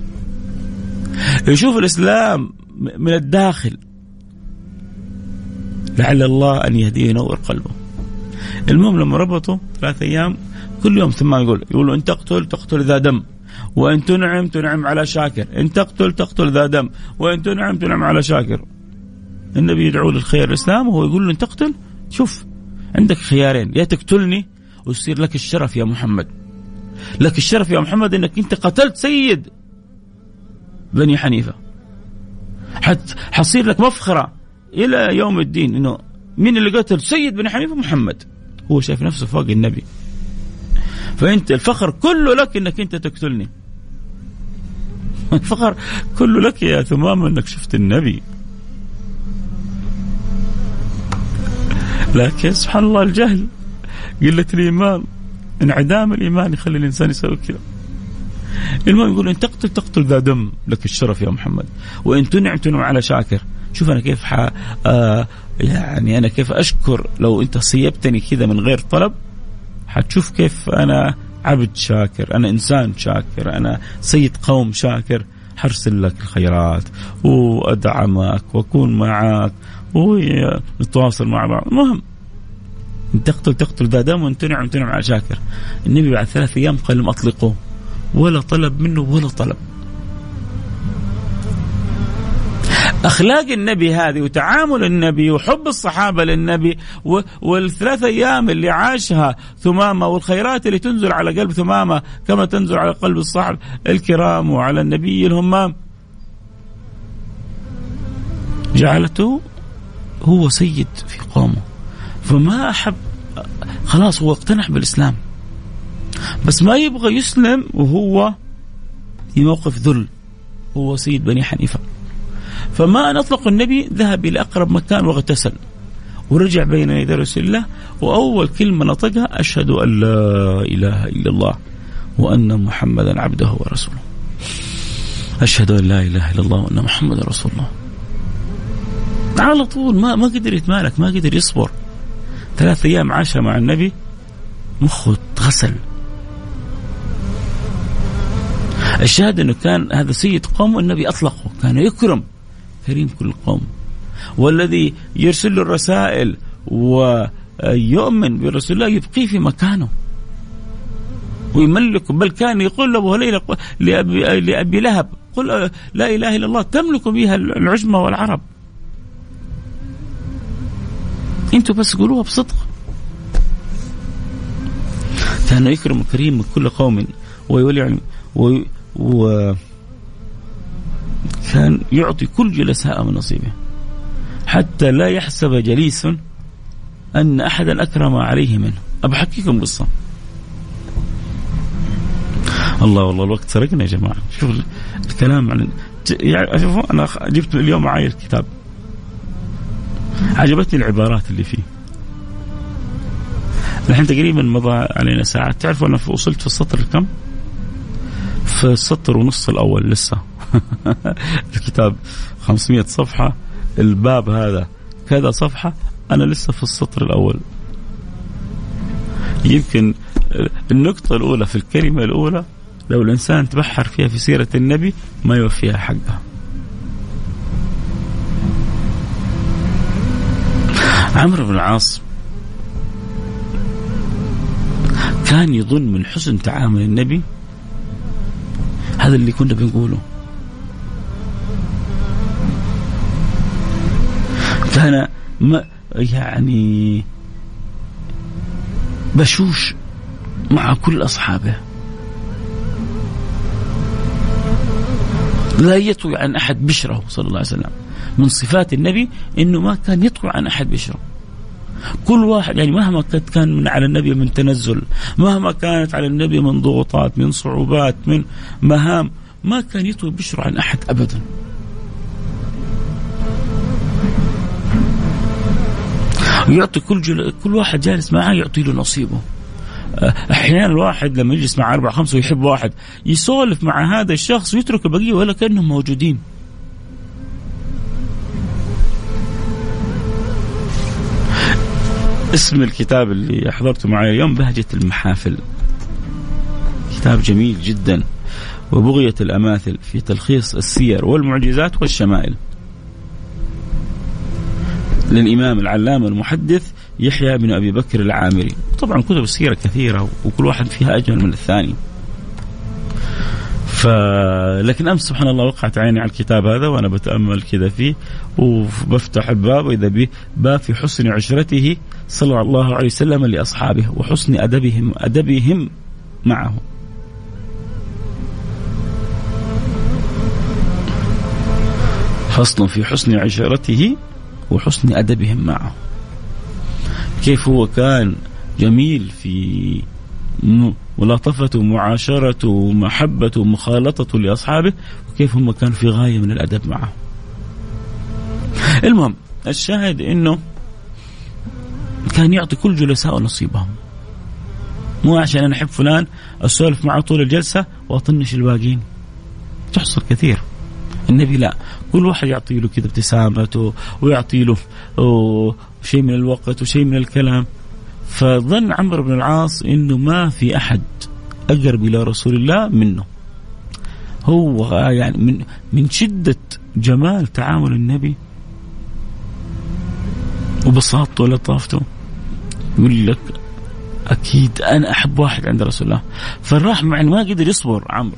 يشوف الإسلام من الداخل. لعل الله أن يهديه ينور قلبه. المهم لما ربطوا ثلاث أيام كل يوم ثم يقول يقولوا إن تقتل تقتل ذا دم. وإن تنعم تنعم على شاكر. إن تقتل تقتل ذا دم. وإن تنعم تنعم على شاكر. النبي يدعو للخير الإسلام وهو يقول له إن تقتل شوف عندك خيارين. يا تقتلني ويصير لك الشرف يا محمد. لك الشرف يا محمد إنك أنت قتلت سيد بني حنيفة. حت حصير لك مفخرة إلى يوم الدين إنه مين اللي قتل؟ سيد بني حنيفة محمد. هو شايف نفسه فوق النبي. فأنت الفخر كله لك إنك أنت تقتلني. الفخر كله لك يا ثمامه إنك شفت النبي. لكن سبحان الله الجهل. قلة الإيمان. انعدام الإيمان يخلي الإنسان يسوي كذا. المهم يقول إن تقتل تقتل ذا دم. لك الشرف يا محمد. وإن تنعم تنعم على شاكر. شوف أنا كيف ح... آه يعني أنا كيف أشكر لو أنت صيبتني كذا من غير طلب حتشوف كيف أنا عبد شاكر أنا إنسان شاكر أنا سيد قوم شاكر حرسل لك الخيرات وأدعمك وأكون معك ونتواصل مع بعض. المهم تقتل تقتل ذا دم وان تنعم تنعم على شاكر. النبي بعد ثلاث أيام قال لهم أطلقوه ولا طلب منه ولا طلب. أخلاق النبي هذه وتعامل النبي وحب الصحابة للنبي والثلاث أيام اللي عاشها ثمامة والخيرات اللي تنزل على قلب ثمامة كما تنزل على قلب الصحب الكرام وعلى النبي الهمام. جعلته هو سيد في قومه. فما أحب خلاص هو اقتنع بالإسلام. بس ما يبغى يسلم وهو في موقف ذل. هو سيد بني حنيفة. فما نطلق النبي ذهب إلى أقرب مكان واغتسل. ورجع بين يدي رسول الله وأول كلمة نطقها أشهد أن لا إله إلا الله وأن محمدا عبده ورسوله. أشهد أن لا إله إلا الله وأن محمدا رسول الله. على طول ما ما قدر يتمالك ما قدر يصبر. ثلاث أيام عاشها مع النبي مخه غسل الشاهد إنه كان هذا سيد قوم والنبي أطلقه كان يكرم. كريم كل قوم. والذي يرسل له الرسائل ويؤمن برسول الله يبقيه في مكانه. ويملك بل كان يقول له هليلة لأبي, لأبي لهب. قل لا إله إلا الله تملك بها العجمة والعرب. أنتوا بس قولوها بصدق. كان يكرم الكريم من كل قوم ويولي يعني و, و كان يعطي كل جلساء من نصيبه. حتى لا يحسب جليس أن أحدا أكرم عليه منه. أبحكيكم قصة. الله والله الوقت سرقنا يا جماعة. شوف الكلام عن يعني شوفوا أنا جبت اليوم معي الكتاب عجبتني العبارات اللي فيه. الحين تقريبا مضى علينا ساعة. تعرفوا أنا وصلت في السطر الكم في السطر ونص الأول لسه. الكتاب 500 صفحة. الباب هذا كذا صفحة. أنا لسه في السطر الأول. يمكن النقطة الأولى في الكلمة الأولى لو الإنسان تبحر فيها في سيرة النبي ما يوفيها حقها. عمرو بن العاص كان يظن من حسن تعامل النبي هذا اللي كنا بنقوله. كان ما يعني بشوش مع كل أصحابه. لا يطوي عن أحد بشره صلى الله عليه وسلم. من صفات النبي إنه ما كان يطوي عن أحد بشره. كل واحد يعني مهما كان من على النبي من تنزل مهما كانت على النبي من ضغوطات من صعوبات من مهام ما كان يطوي بشره عن أحد ابدا. يعطي كل جل... كل واحد جالس معاه يعطي له نصيبه. أحيانا الواحد لما يجلس مع أربعة خمسة ويحب واحد يسولف مع هذا الشخص ويترك البقية ولا كأنهم موجودين. اسم الكتاب اللي حضرته معي اليوم بهجة المحافل. كتاب جميل جدا وبغية الأماثل في تلخيص السير والمعجزات والشمائل. للإمام العلامة المحدث يحيى بن أبي بكر العامري. طبعا كتب السيرة كثيرة وكل واحد فيها أجمل من الثاني. ف لكن أمس سبحان الله وقعت عيني على الكتاب هذا وأنا بتأمل كذا فيه وبفتح الباب وإذا به باب في حسن عشرته صلى الله عليه وسلم لأصحابه وحسن ادبهم أدبهم معه. فصل في حسن عشرته وحسن أدبهم معه. كيف هو كان جميل في ملاطفته ومعاشرته ومحبته ومخالطته لأصحابه وكيف هم كانوا في غاية من الأدب معه. المهم الشاهد إنه كان يعطي كل جلساء نصيبهم. مو عشان أنا أحب فلان أسولف معه طول الجلسة وأطنش الباقيين. تحصل كثير. النبي لا كل واحد يعطي له كذا ابتسامته ويعطي له شيء من الوقت وشيء من الكلام فظن عمرو بن العاص إنه ما في أحد أقرب إلى رسول الله منه هو يعني من من شدة جمال تعامل النبي وبساطته ولطافته يقول لك أكيد أنا أحب واحد عند رسول الله. فراح مع ما قدر يصبر عمرو.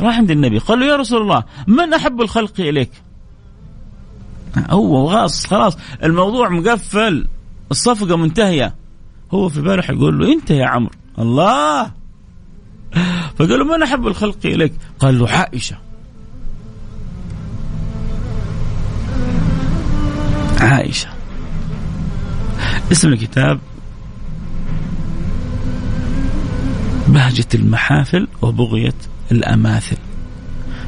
راح عند النبي. قال له يا رسول الله من أحب الخلق إليك؟ هو خلاص خلاص. الموضوع مقفل الصفقة منتهية. هو في باله حيقول له أنت يا عمرو. الله. فقال له من أحب الخلق إليك؟ قال له عائشة. عائشة. اسم الكتاب بهجة المحافل وبغية الأماثل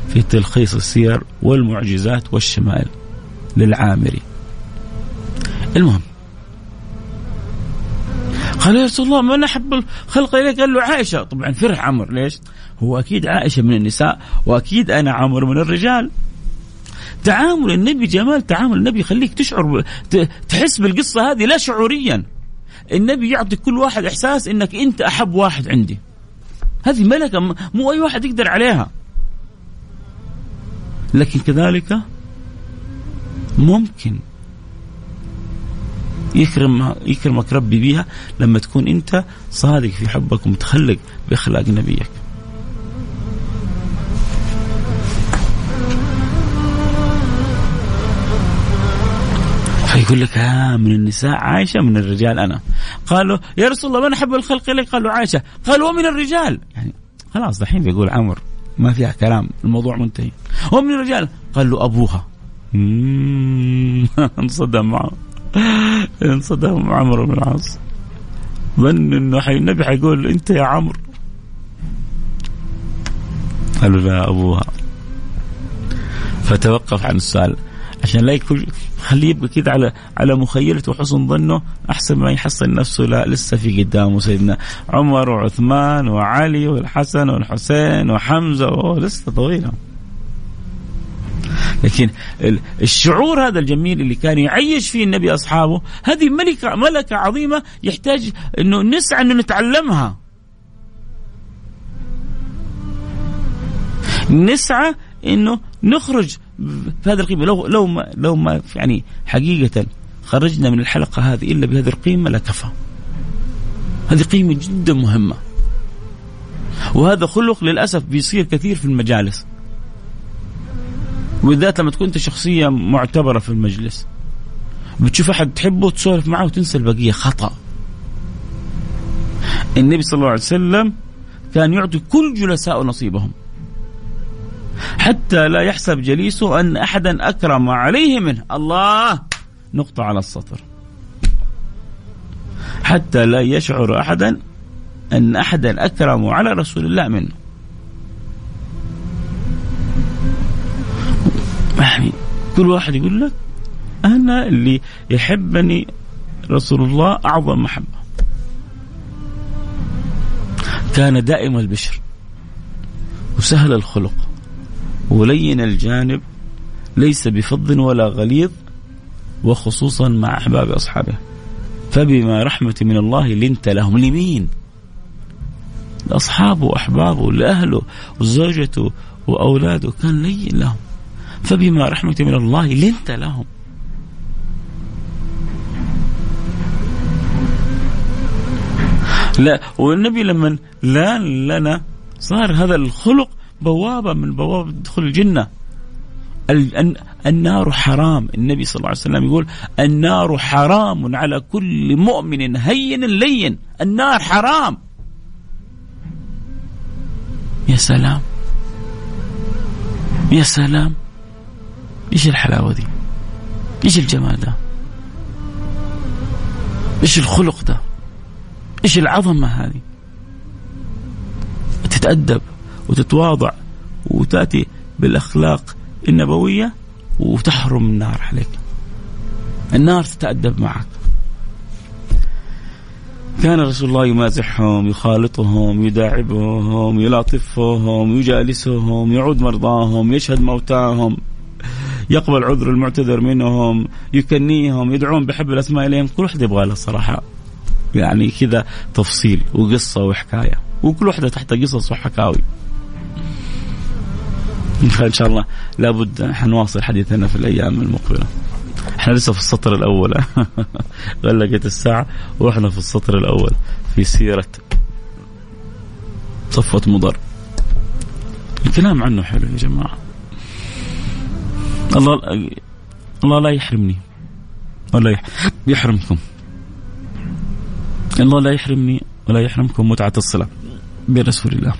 في تلخيص السير والمعجزات والشمائل للعامري. المهم قال يا رسول الله من أحب الخلق إليك؟ قال له عائشة. طبعا فرح عمر ليش؟ هو أكيد عائشة من النساء وأكيد أنا عمر من الرجال. تعامل النبي جمال تعامل النبي يخليك تشعر تحس بالقصة هذه لا شعوريا. النبي يعطي كل واحد إحساس إنك أنت أحب واحد عندي. هذه ملكة مو أي واحد يقدر عليها. لكن كذلك ممكن يكرم يكرمك ربي بيها لما تكون أنت صادق في حبك ومتخلق بأخلاق نبيك. فيقول لك ها من النساء عائشة من الرجال أنا. قالوا يا رسول الله من أحب الخلق إليك؟ قالوا عائشة، قال ومن الرجال يعني خلاص دحين بيقول عمر ما فيها كلام الموضوع منتهي. ومن الرجال؟ قال له أبوها. انصدم معه انصدم عمرو بن العاص ظن إنه النبي حيقول أنت يا عمرو قالوا لا أبوها فتوقف عن السؤال عشان لا يكون خليه يبقى كذا على على مخيلته وحسن ظنه أحسن ما يحصن نفسه لا لسه في قدامه سيدنا. عمر وعثمان وعلي والحسن والحسين وحمزة لسه طويلة. لكن الشعور هذا الجميل اللي كان يعيش فيه النبي أصحابه هذه ملكه ملكة عظيمة يحتاج إنه نسعى إنه نتعلمها. نسعى إنه نخرج في هذه القيمة لو لو ما لو ما يعني حقيقة خرجنا من الحلقة هذه إلا بهذه القيمة لكفى. هذه قيمة جدا مهمة. وهذا خلق للأسف بيصير كثير في المجالس. وبالذات لما تكون أنت شخصية معتبرة في المجلس بتشوف أحد تحبه تسولف معه وتنسى البقية خطأ النبي صلى الله عليه وسلم كان يعطي كل جلساء نصيبهم حتى لا يحسب جليسه أن احدا أكرم عليه منه. الله! نقطة على السطر. حتى لا يشعر احدا أن احدا أكرم على رسول الله منه. يعني كل واحد يقول لك أنا اللي يحبني رسول الله أعظم محبة. كان دائم البشر وسهل الخلق. ولين الجانب ليس بفض ولا غليظ وخصوصا مع أحباب أصحابه. فبما رحمة من الله لنت لهم لمين؟ لأصحابه وأحبابه لأهله وزوجته وأولاده كان لين لهم. فبما رحمة من الله لنت لهم. لا والنبي لما لأن لنا صار هذا الخلق بوابة من بوابة دخول الجنة. النار حرام. النبي صلى الله عليه وسلم يقول النار حرام على كل مؤمن هين لين. النار حرام. يا سلام. يا سلام. إيش الحلاوة دي؟ إيش الجمال ده؟ إيش الخلق ده؟ إيش العظمة هذه؟ تتأدب. وتتواضع وتأتي بالأخلاق النبوية وتحرم النار عليك. النار تتأدب معك. كان رسول الله يمازحهم يخالطهم يداعبهم يلاطفهم يجالسهم يعود مرضاهم يشهد موتاهم يقبل عذر المعتذر منهم يكنيهم يدعون بحب الأسماء إليهم. كل واحد يبغى له صراحة يعني كذا تفصيل وقصة وحكاية. وكل واحدة تحت قصص وحكاوي. فان شاء الله. لابد حنواصل حديثنا في الأيام المقبلة. إحنا لسه في السطر الأول. غلقت الساعة وإحنا في السطر الأول في سيرة صفوة مضر. الكلام عنه حلو يا جماعة. الله الله لا يحرمني. ولا يحرمكم. الله لا يحرمني ولا يحرمكم متعة الصلاة. برسول الله.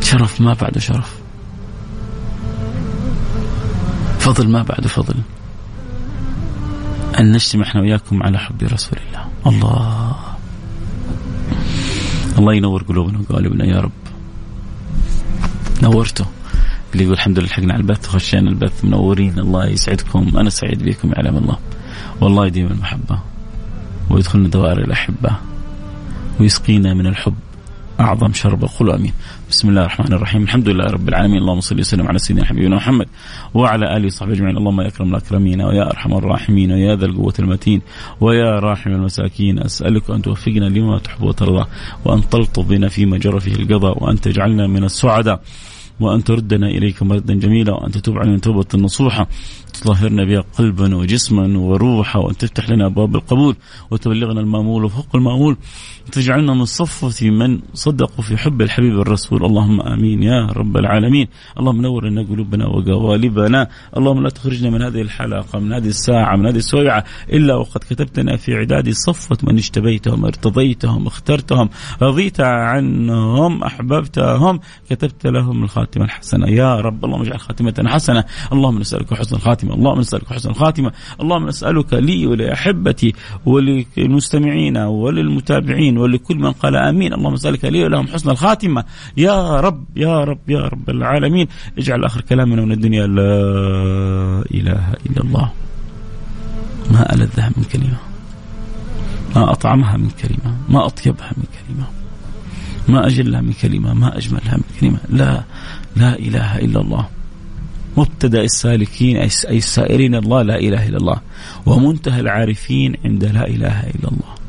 شرف ما بعد شرف. فضل ما بعد فضل. أن نجتمع إحنا وياكم على حب رسول الله. الله. الله ينور قلوبنا وقالبنا يا رب. نورته. اللي يقول الحمد لله لحقنا على البث وخشينا البث. منورين. الله يسعدكم. أنا سعيد بكم يعلم الله. والله يديم المحبه ويدخلنا دوائر الأحبة. ويسقينا من الحب. أعظم شربة قولوا أمين بسم الله الرحمن الرحيم. الحمد لله رب العالمين. اللهم صل وسلم على سيدنا حبيبنا محمد وعلى آله وصحبه أجمعين. اللهم يا أكرم الأكرمين ويا أرحم الراحمين ويا ذا القوة المتين ويا راحم المساكين. أسألك أن توفقنا لما تحب وترضى وأن تلطف بنا فيما جرى فيه القضاء وأن تجعلنا من السعداء وأن تردنا إليك مردا جميلا وأن تتوب علينا توبة نصوحة تطهرنا بها قلبا وجسما وروحا وأن تفتح لنا أبواب القبول وتبلغنا المأمول وفوق المأمول. تجعلنا من صفة من صدقوا في حب الحبيب الرسول. اللهم آمين يا رب العالمين. اللهم نور لنا قلوبنا وقوالبنا. اللهم لا تخرجنا من هذه الحلقة من هذه الساعة من هذه السويعة إلا وقد كتبتنا في عداد صفة من اشتبيتهم ارتضيتهم اخترتهم رضيت عنهم أحببتهم. كتبت لهم الخاتمة الحسنة. يا رب اللهم اجعل خاتمتنا حسنة. اللهم نسألك حسن الخاتمة. اللهم نسألك حسن الخاتمة. اللهم نسألك لي ولأحبتي وللمستمعين وللمتابعين ولكل من قال آمين. اللهم صل لي ولهم حسن الخاتمة. يا رب يا رب يا رب العالمين. اجعل آخر كلامنا من الدنيا لا إله إلا الله. ما ألذها من كلمة. ما أطعمها من كلمة. ما أطيبها من كلمة. ما أجلها من كلمة. ما أجملها من كلمة. لا لا إله إلا الله. مبتدأ السالكين أي السائرين الله لا إله إلا الله. ومنتهى العارفين عند لا إله إلا الله.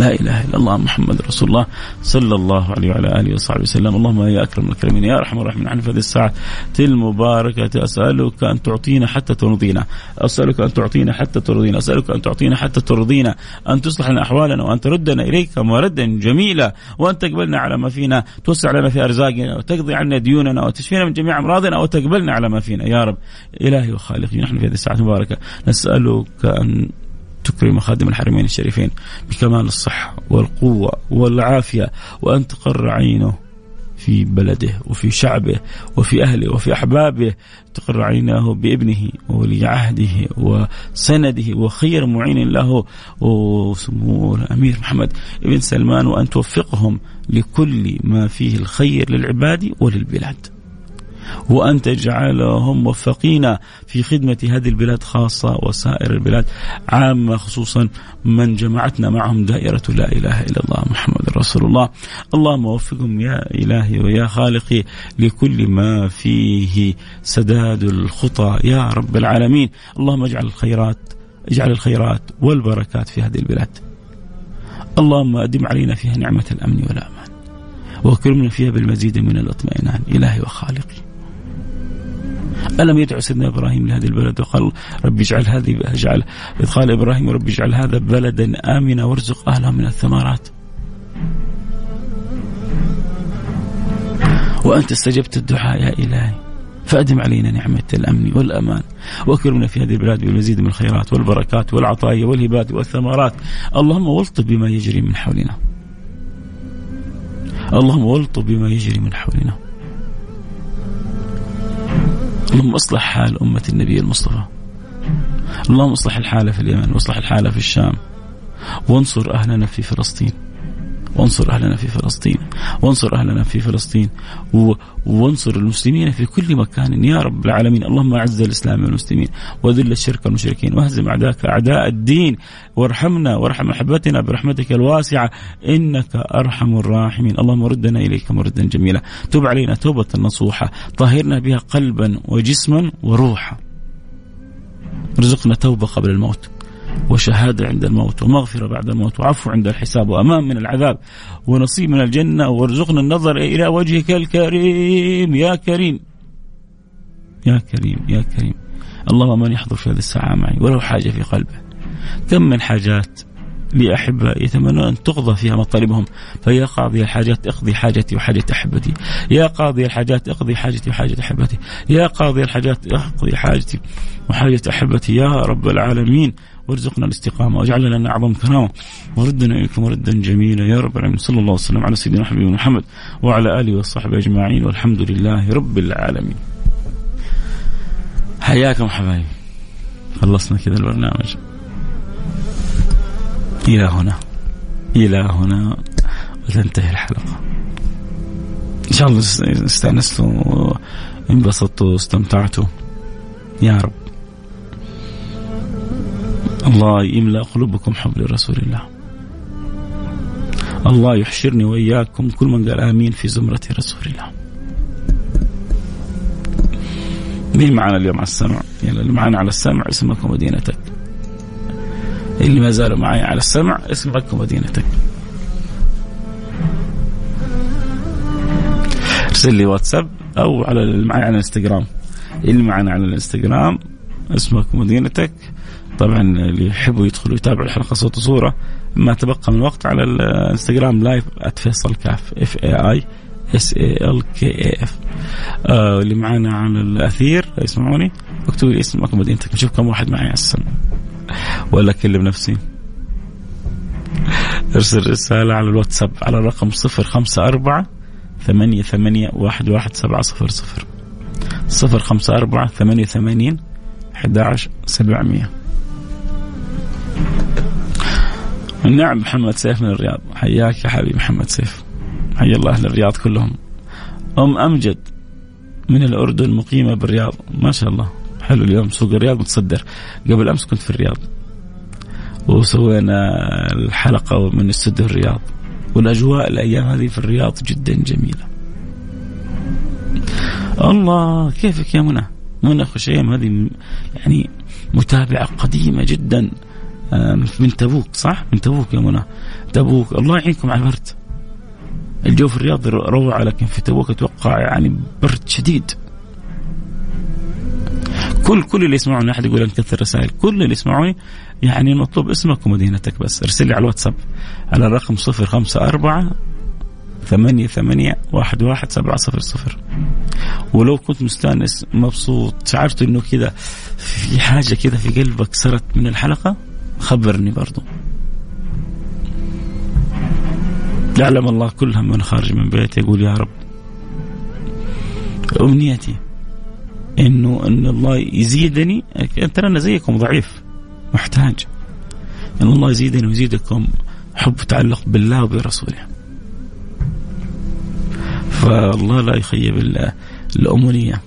لا إله إلا الله محمد رسول الله صلى الله عليه وعلى آله وصحبه وسلم. اللهم يا أكرم الأكرمين يا أرحم الراحمين. عن هذه الساعة المباركة أسألك أن تعطينا حتى ترضينا. أسألك أن تعطينا حتى ترضينا. أسألك أن تعطينا حتى ترضينا. أن تصلح لنا أحوالنا وأن تردنا إليك مردا جميلا. وأن تقبلنا على ما فينا توسع لنا في أرزاقنا وتقضي عنا ديوننا وتشفينا من جميع أمراضنا وتقبلنا على ما فينا. يا رب إلهي وخالقي نحن في هذه الساعة المباركة. نسألك أن تكرم خادم الحرمين الشريفين بكمال الصحة والقوة والعافية وأن تقر عينه في بلده وفي شعبه وفي أهله وفي أحبابه تقر عيناه بابنه وولي عهده وسنده وخير معين له. وسمو الأمير محمد بن سلمان وأن توفقهم لكل ما فيه الخير للعباد وللبلاد. وأن تجعلهم موفقين في خدمة هذه البلاد خاصة وسائر البلاد عامة خصوصا من جمعتنا معهم دائرة لا إله إلا الله محمد رسول الله. اللهم وفقهم يا إلهي ويا خالقي لكل ما فيه سداد الخطى يا رب العالمين. اللهم اجعل الخيرات اجعل الخيرات والبركات في هذه البلاد. اللهم أدم علينا فيها نعمة الأمن والأمان وأكرمنا فيها بالمزيد من الاطمئنان. إلهي وخالقي. ألم يدعو سيدنا إبراهيم لهذه البلد وقال رب اجعل هذه اجعل قال إبراهيم رب اجعل هذا بلدا آمنا وارزق أهله من الثمرات. وأنت استجبت الدعاء يا إلهي. فأدم علينا نعمة الأمن والأمان. وأكرمنا في هذه البلاد بالمزيد من الخيرات والبركات والعطايا والهبات والثمرات. اللهم والطف بما يجري من حولنا. اللهم والطف بما يجري من حولنا. اللهم اصلح حال أمة النبي المصطفى. اللهم اصلح الحالة في اليمن واصلح الحالة في الشام وانصر أهلنا في فلسطين. وانصر أهلنا في فلسطين وانصر أهلنا في فلسطين وانصر المسلمين في كل مكان. يا رب العالمين اللهم أعز الإسلام والمسلمين وذل الشرك والمشركين واهزم أعداءك أعداء الدين وارحمنا وارحم أحبتنا برحمتك الواسعة. إنك أرحم الراحمين. اللهم ردنا إليك مردا جميلا. تب علينا توبة نصوحة. طهرنا بها قلبا وجسما وروحا. ارزقنا توبة قبل الموت. وشهادة عند الموت ومغفرة بعد الموت وعفو عند الحساب وأمان من العذاب ونصيب من الجنة وارزقنا النظر إلى وجهك الكريم. يا كريم. يا كريم. يا كريم. اللهم من يحضر في هذه الساعة معي ولو حاجة في قلبه. كم من حاجات لأحبة يتمنون أن تقضى فيها مطالبهم. فيا قاضي الحاجات اقضي حاجتي وحاجة أحبتي. يا قاضي الحاجات اقضي حاجتي وحاجة أحبتي. يا قاضي الحاجات اقضي حاجتي وحاجة أحبتي. يا رب العالمين. وارزقنا الاستقامة واجعل لنا أعظم كرامة وردنا إليكم ردا جميلا. يا رب العالمين. صلى الله وسلم على سيدنا حبيبنا محمد وعلى آله وصحبه أجمعين. والحمد لله رب العالمين. حياكم حبايبي خلصنا كذا البرنامج. إلى هنا. إلى هنا. وتنتهي الحلقة. إن شاء الله استأنستوا انبسطتوا استمتعتوا يا رب. الله يملأ قلوبكم حب لرسول الله. الله يحشرني وإياكم كل من قال آمين في زمرة رسول الله. مين معنا اليوم على السمع؟ يلا اللي معنا على السمع اسمك ومدينتك. اللي ما زالوا معي على السمع اسمك ومدينتك. ارسل لي واتساب أو على اللي معي على الانستغرام. اللي معنا على الانستغرام اسمك ومدينتك. طبعا اللي يحبوا يدخلوا يتابعوا الحلقة صوت وصورة. ما تبقى من وقت على الانستغرام live @فيصل كاف. F A I S A L K A F اللي معانا على الأثير يسمعوني؟ اكتبوا لي اسمك ومدينتك نشوف كم واحد معي على السمع ولا اكلم نفسي. ارسل رسالة على الواتساب على الرقم صفر خمسة أربعة ثمانية ثمانية واحد واحد سبعة صفر صفر. صفر خمسة أربعة ثمانية ثمانين أحد عشر سبعمية. نعم محمد سيف من الرياض. حياك يا حبيبي محمد سيف. حيا الله أهل الرياض كلهم. أم أمجد من الأردن مقيمة بالرياض. ما شاء الله. حلو اليوم. سوق الرياض متصدر. قبل أمس كنت في الرياض. وسوينا الحلقة من استوديو الرياض. والأجواء الأيام هذه في الرياض جدا جميلة. الله كيفك يا منى؟ منى خشيم هذه يعني متابعة قديمة جدا. من تبوك صح؟ من تبوك يا منى. تبوك الله يعينكم على البرد الجو في الرياض روعة لكن في تبوك أتوقع يعني برد شديد. كل كل اللي يسمعوني أحد يقول نكثر رسائل كل اللي يسمعوني يعني المطلوب اسمك ومدينتك بس. ارسل لي على الواتساب على الرقم 054 ثمانية ثمانية واحد واحد سبعة صفر صفر. ولو كنت مستانس مبسوط شعرت إنه كذا في حاجة كذا في قلبك صارت من الحلقة؟ خبرني برضو. يعلم الله كل هم من خارج من بيتي يقول يا رب. أمنيتي إنه إن الله يزيدني ترى أنا زيكم ضعيف محتاج. إن الله يزيدني ويزيدكم حب تعلق بالله وبرسوله. فالله لا يخيب الأمولية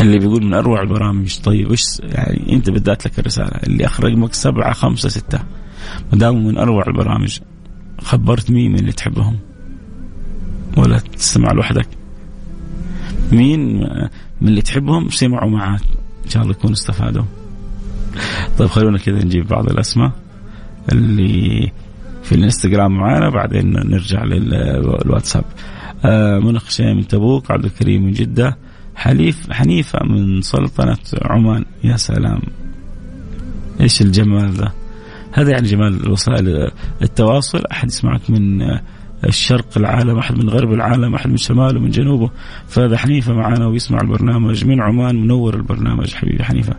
اللي بيقول من أروع البرامج. طيب وش يعني أنت بدأت لك الرسالة اللي اخر رقمك سبعة خمسة ستة ما دام من أروع البرامج خبرت مين من اللي تحبهم؟ ولا تسمع لوحدك؟ مين من اللي تحبهم سمعوا معك؟ إن شاء الله يكونوا استفادوا. طيب خلونا كذا نجيب بعض الأسماء اللي في الإنستغرام معانا بعدين نرجع للواتساب آه منى خشيم من تبوك عبد الكريم من جدة. حليف حنيفة من سلطنة عمان. يا سلام. إيش الجمال ذا؟ هذا يعني جمال وسائل التواصل. أحد يسمعك من الشرق العالم أحد من غرب العالم أحد من شماله من جنوبه. فهذا حنيفة معنا ويسمع البرنامج من عمان منور البرنامج. حبيبي حنيفة.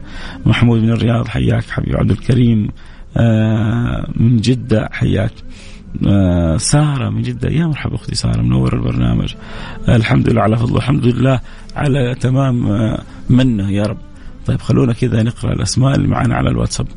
محمود من الرياض حياك حبيبي. عبد الكريم آه، من جدة حياك. آه، سارة من جدة. يا مرحبا أختي سارة منور البرنامج. الحمد لله على فضله الحمد لله على تمام آه، منة يا رب. طيب خلونا كذا نقرأ الأسماء اللي معنا على الواتساب.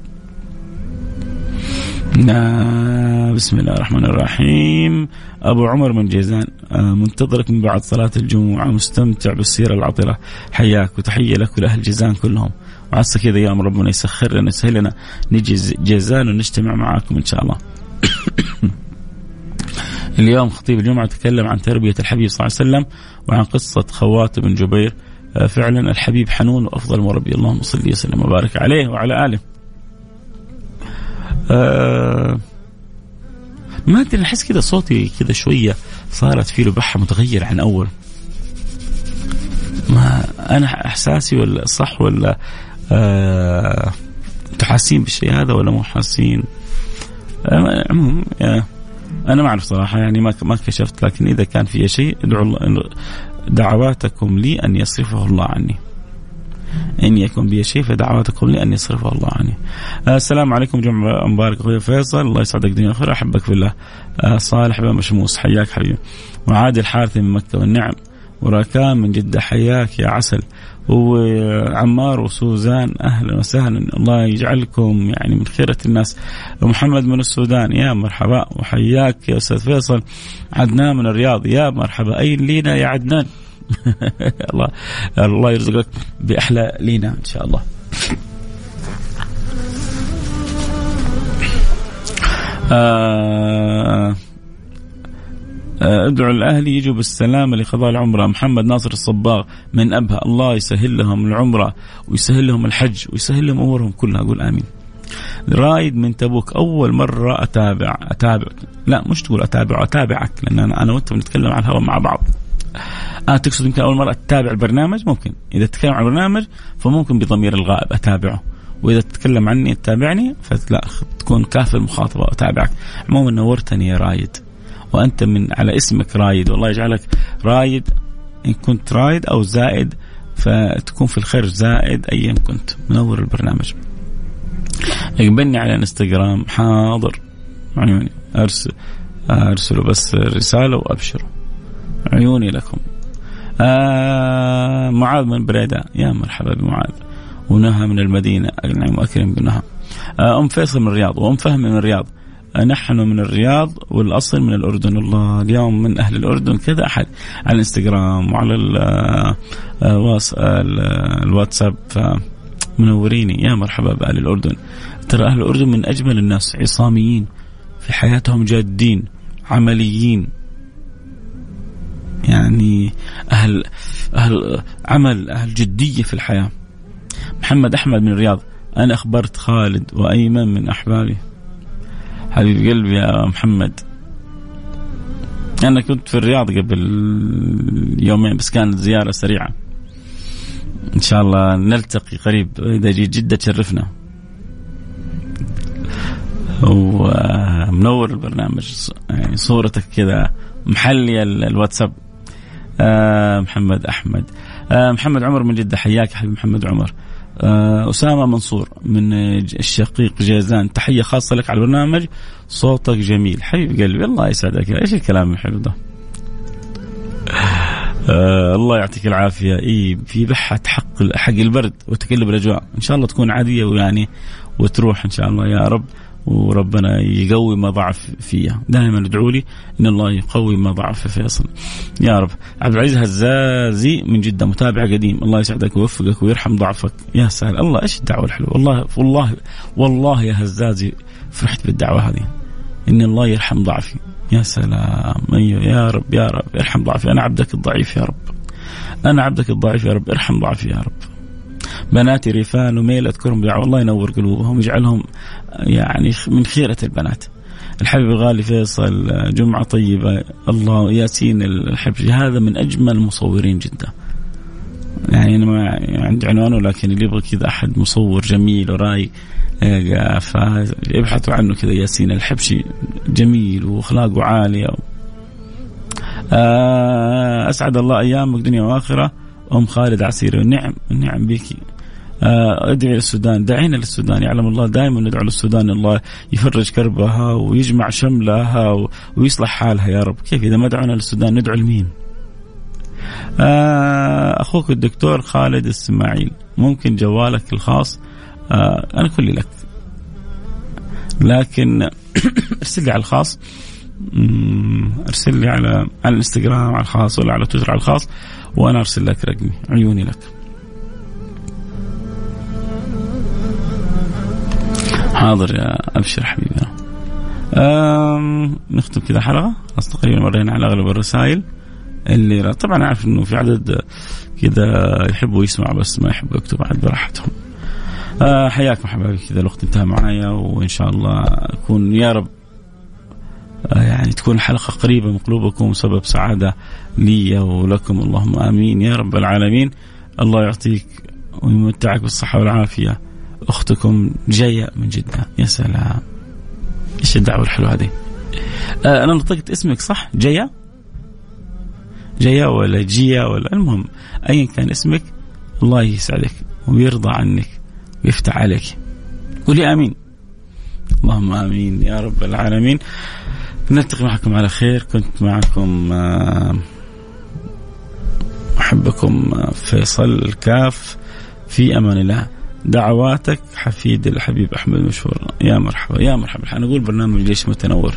بسم الله الرحمن الرحيم. أبو عمر من جيزان آه، منتظرك من بعد صلاة الجمعة مستمتع بالسيرة العطرة حياك وتحية لك ولأهل جيزان كلهم. وعسى كذا يا ربنا يسخر لنا يسهل لنا نجي جيزان ونجتمع معاكم إن شاء الله. اليوم خطيب الجمعة تكلم عن تربية الحبيب صلى الله عليه وسلم وعن قصة خوات بن جبير. آه، فعلا الحبيب حنون وأفضل مربي اللهم صل وسلم وبارك عليه وعلى آله. آه ما أدري أحس كذا صوتي كذا شوية صارت فيه له بحه متغير عن أول. ما أنا إحساسي ولا صح ولا آه حاسين بالشيء هذا ولا مو حاسين؟ عموما أنا ما أعرف صراحة يعني ما ما كشفت لكن إذا كان في شيء ادعوا الله دعواتكم لي أن يصرفه الله عني. إن يكن بي شيء فدعواتكم لي أن يصرفها الله عني. آه السلام عليكم جمع مبارك أخوي فيصل. الله يسعدك دنيا أخرى أحبك في الله. آه صالح بن مشموس حياك حبيبي. وعادل الحارثي من مكة والنعم. وراكان من جدة حياك يا عسل. وعمار وسوزان أهلا وسهلا. الله يجعلكم يعني من خيرة الناس. محمد من السودان يا مرحبا. وحياك يا أستاذ فيصل. عدنان من الرياض يا مرحبا. أي لينا يا عدنان؟ الله الله يرزقك بأحلى لينا إن شاء الله. آه ادعوا الأهل يجوا بالسلامه لقضاء العمرة. محمد ناصر الصباغ من أبها. الله يسهل لهم العمرة ويسهل لهم الحج ويسهل لهم أمورهم كلها. أقول آمين. رايد من تبوك. أول مرة أتابع. أتابع. لا مش تقول أتابع أتابعك لأن أنا أنا وانت بنتكلم على الهواء مع بعض. آه تقصد يمكن أول مرة تتابع البرنامج؟ ممكن. إذا تتكلم عن البرنامج فممكن بضمير الغائب أتابعه. وإذا تتكلم عني تتابعني فلا تكون كافر المخاطبه أتابعك. عموما نورتني يا رايد. وأنت من على اسمك رايد. والله يجعلك رايد إن كنت رايد أو زائد فتكون في الخير زائد ايا كنت. منور البرنامج. اقبلني على الإنستغرام. حاضر. عيوني ارسل أرسلوا بس رسالة وأبشروا. عيوني لكم. آه معاذ من بريدة. يا مرحبا بمعاذ. ونهى من المدينة. نعم أكرم بنهى آه أم فيصل من الرياض. وأم فهم من الرياض. نحن من الرياض والأصل من الأردن. الله اليوم من أهل الأردن كذا أحد. على الإنستغرام وعلى آه، آه، الواتساب. منوريني يا مرحبا بأهل الأردن. ترى أهل الأردن من أجمل الناس عصاميين. في حياتهم جادين عمليين. يعني أهل أهل عمل أهل جدية في الحياة. محمد أحمد من الرياض. أنا أخبرت خالد وأيمن من أحبابي. حبيب قلبي يا محمد. أنا كنت في الرياض قبل يومين بس كانت زيارة سريعة. إن شاء الله نلتقي قريب. إذا جيت جدة تشرفنا. ومنور البرنامج. يعني صورتك كذا محلي الواتساب. آه محمد أحمد. آه محمد عمر من جدة حياك حبيبي محمد عمر. أسامة منصور من الشقيق جيزان تحية خاصة لك على البرنامج. صوتك جميل. حبيب قلبي الله يسعدك. إيش الكلام الحلو ده آه الله يعطيك العافية. إي في بحة حق حق البرد وتقلب الأجواء. إن شاء الله تكون عادية ويعني وتروح إن شاء الله. يا رب. وربنا يقوي ما ضعف فيها. دائما ادعوا لي إن الله يقوي ما ضعف في فيصل. يا رب. عبد العزيز هزازي من جدة متابع قديم. الله يسعدك ويوفقك ويرحم ضعفك. يا سهل. الله إيش الدعوة الحلوة؟ والله والله والله يا هزازي فرحت بالدعوة هذه. إن الله يرحم ضعفي. يا سلام. أيوه. يا رب يا رب. ارحم ضعفي. أنا عبدك الضعيف يا رب. أنا عبدك الضعيف يا رب. ارحم ضعفي يا رب. بناتي ريفان وميل أذكرهم بدعوة. الله ينور قلوبهم يجعلهم يعني من خيرة البنات. الحبيب الغالي فيصل جمعة طيبة الله ياسين الحبشي هذا من أجمل المصورين جدا. يعني أنا ما عندي عنوانه لكن اللي يبغى كذا أحد مصور جميل ورايق فيبحثوا عنه كذا ياسين. الحبشي جميل وأخلاقه عالية. آه، أسعد الله أيامك دنيا وآخرة. أم خالد عسيري نعم نعم بك ادعي للسودان دعينا للسودان يعلم الله دائما ندعو للسودان الله يفرج كربها ويجمع شملها ويصلح حالها. يا رب. كيف إذا ما دعونا للسودان ندعو لمين؟ آه، أخوك الدكتور خالد إسماعيل. ممكن جوالك الخاص؟ آه أنا كلي لك. لكن أرسل لي على الخاص. أرسل لي على على الإنستغرام على الخاص ولا على تويتر على الخاص وأنا أرسل لك رقمي عيوني لك. حاضر يا أبشر حبيبي. نختم كذا حلقة. خلاص تقريبا مرينا على أغلب الرسائل اللي طبعا أعرف إنه في عدد كذا يحبوا يسمع بس ما يحبوا يكتب عاد براحتهم. آه حياكم حبايبي. كذا الوقت انتهى معايا وإن شاء الله اكون يا رب آه يعني تكون الحلقة قريبة من قلوبكم سبب سعادة لي ولكم. اللهم آمين. يا رب العالمين. الله يعطيك ويمتعك بالصحة والعافية. أختكم جاية من جدة. يا سلام. إيش الدعوة الحلوة هذه؟ آه أنا نطقت اسمك صح؟ جاية؟ جاية ولا جيا ولا المهم ايا كان اسمك الله يسعدك ويرضى عنك ويفتح عليك. قولي آمين. اللهم آمين يا رب العالمين. نلتقي معكم على خير. كنت معكم آه، أحبكم آه، فيصل الكاف في أمان الله. دعواتك حفيد الحبيب أحمد مشهور يا مرحبا يا مرحبا. أنا أقول برنامج ليش متنور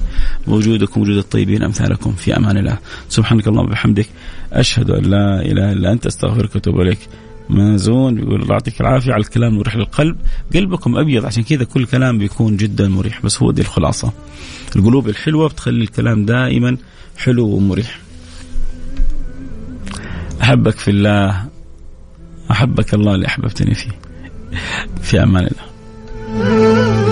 بوجودكم وجود الطيبين أمثالكم في أمان الله. سبحانك اللهم وبحمدك. أشهد أن لا إله إلا أنت أستغفرك وأتوب إليك. مازون بيقول الله يعطيك العافية على الكلام المريح للقلب. قلبكم أبيض عشان كذا كل كلام بيكون جدا مريح. بس هو دي الخلاصة. القلوب الحلوة بتخلي الكلام دائما حلو ومريح. أحبك في الله. أحبك الله اللي أحببتني فيه. في أمان الله.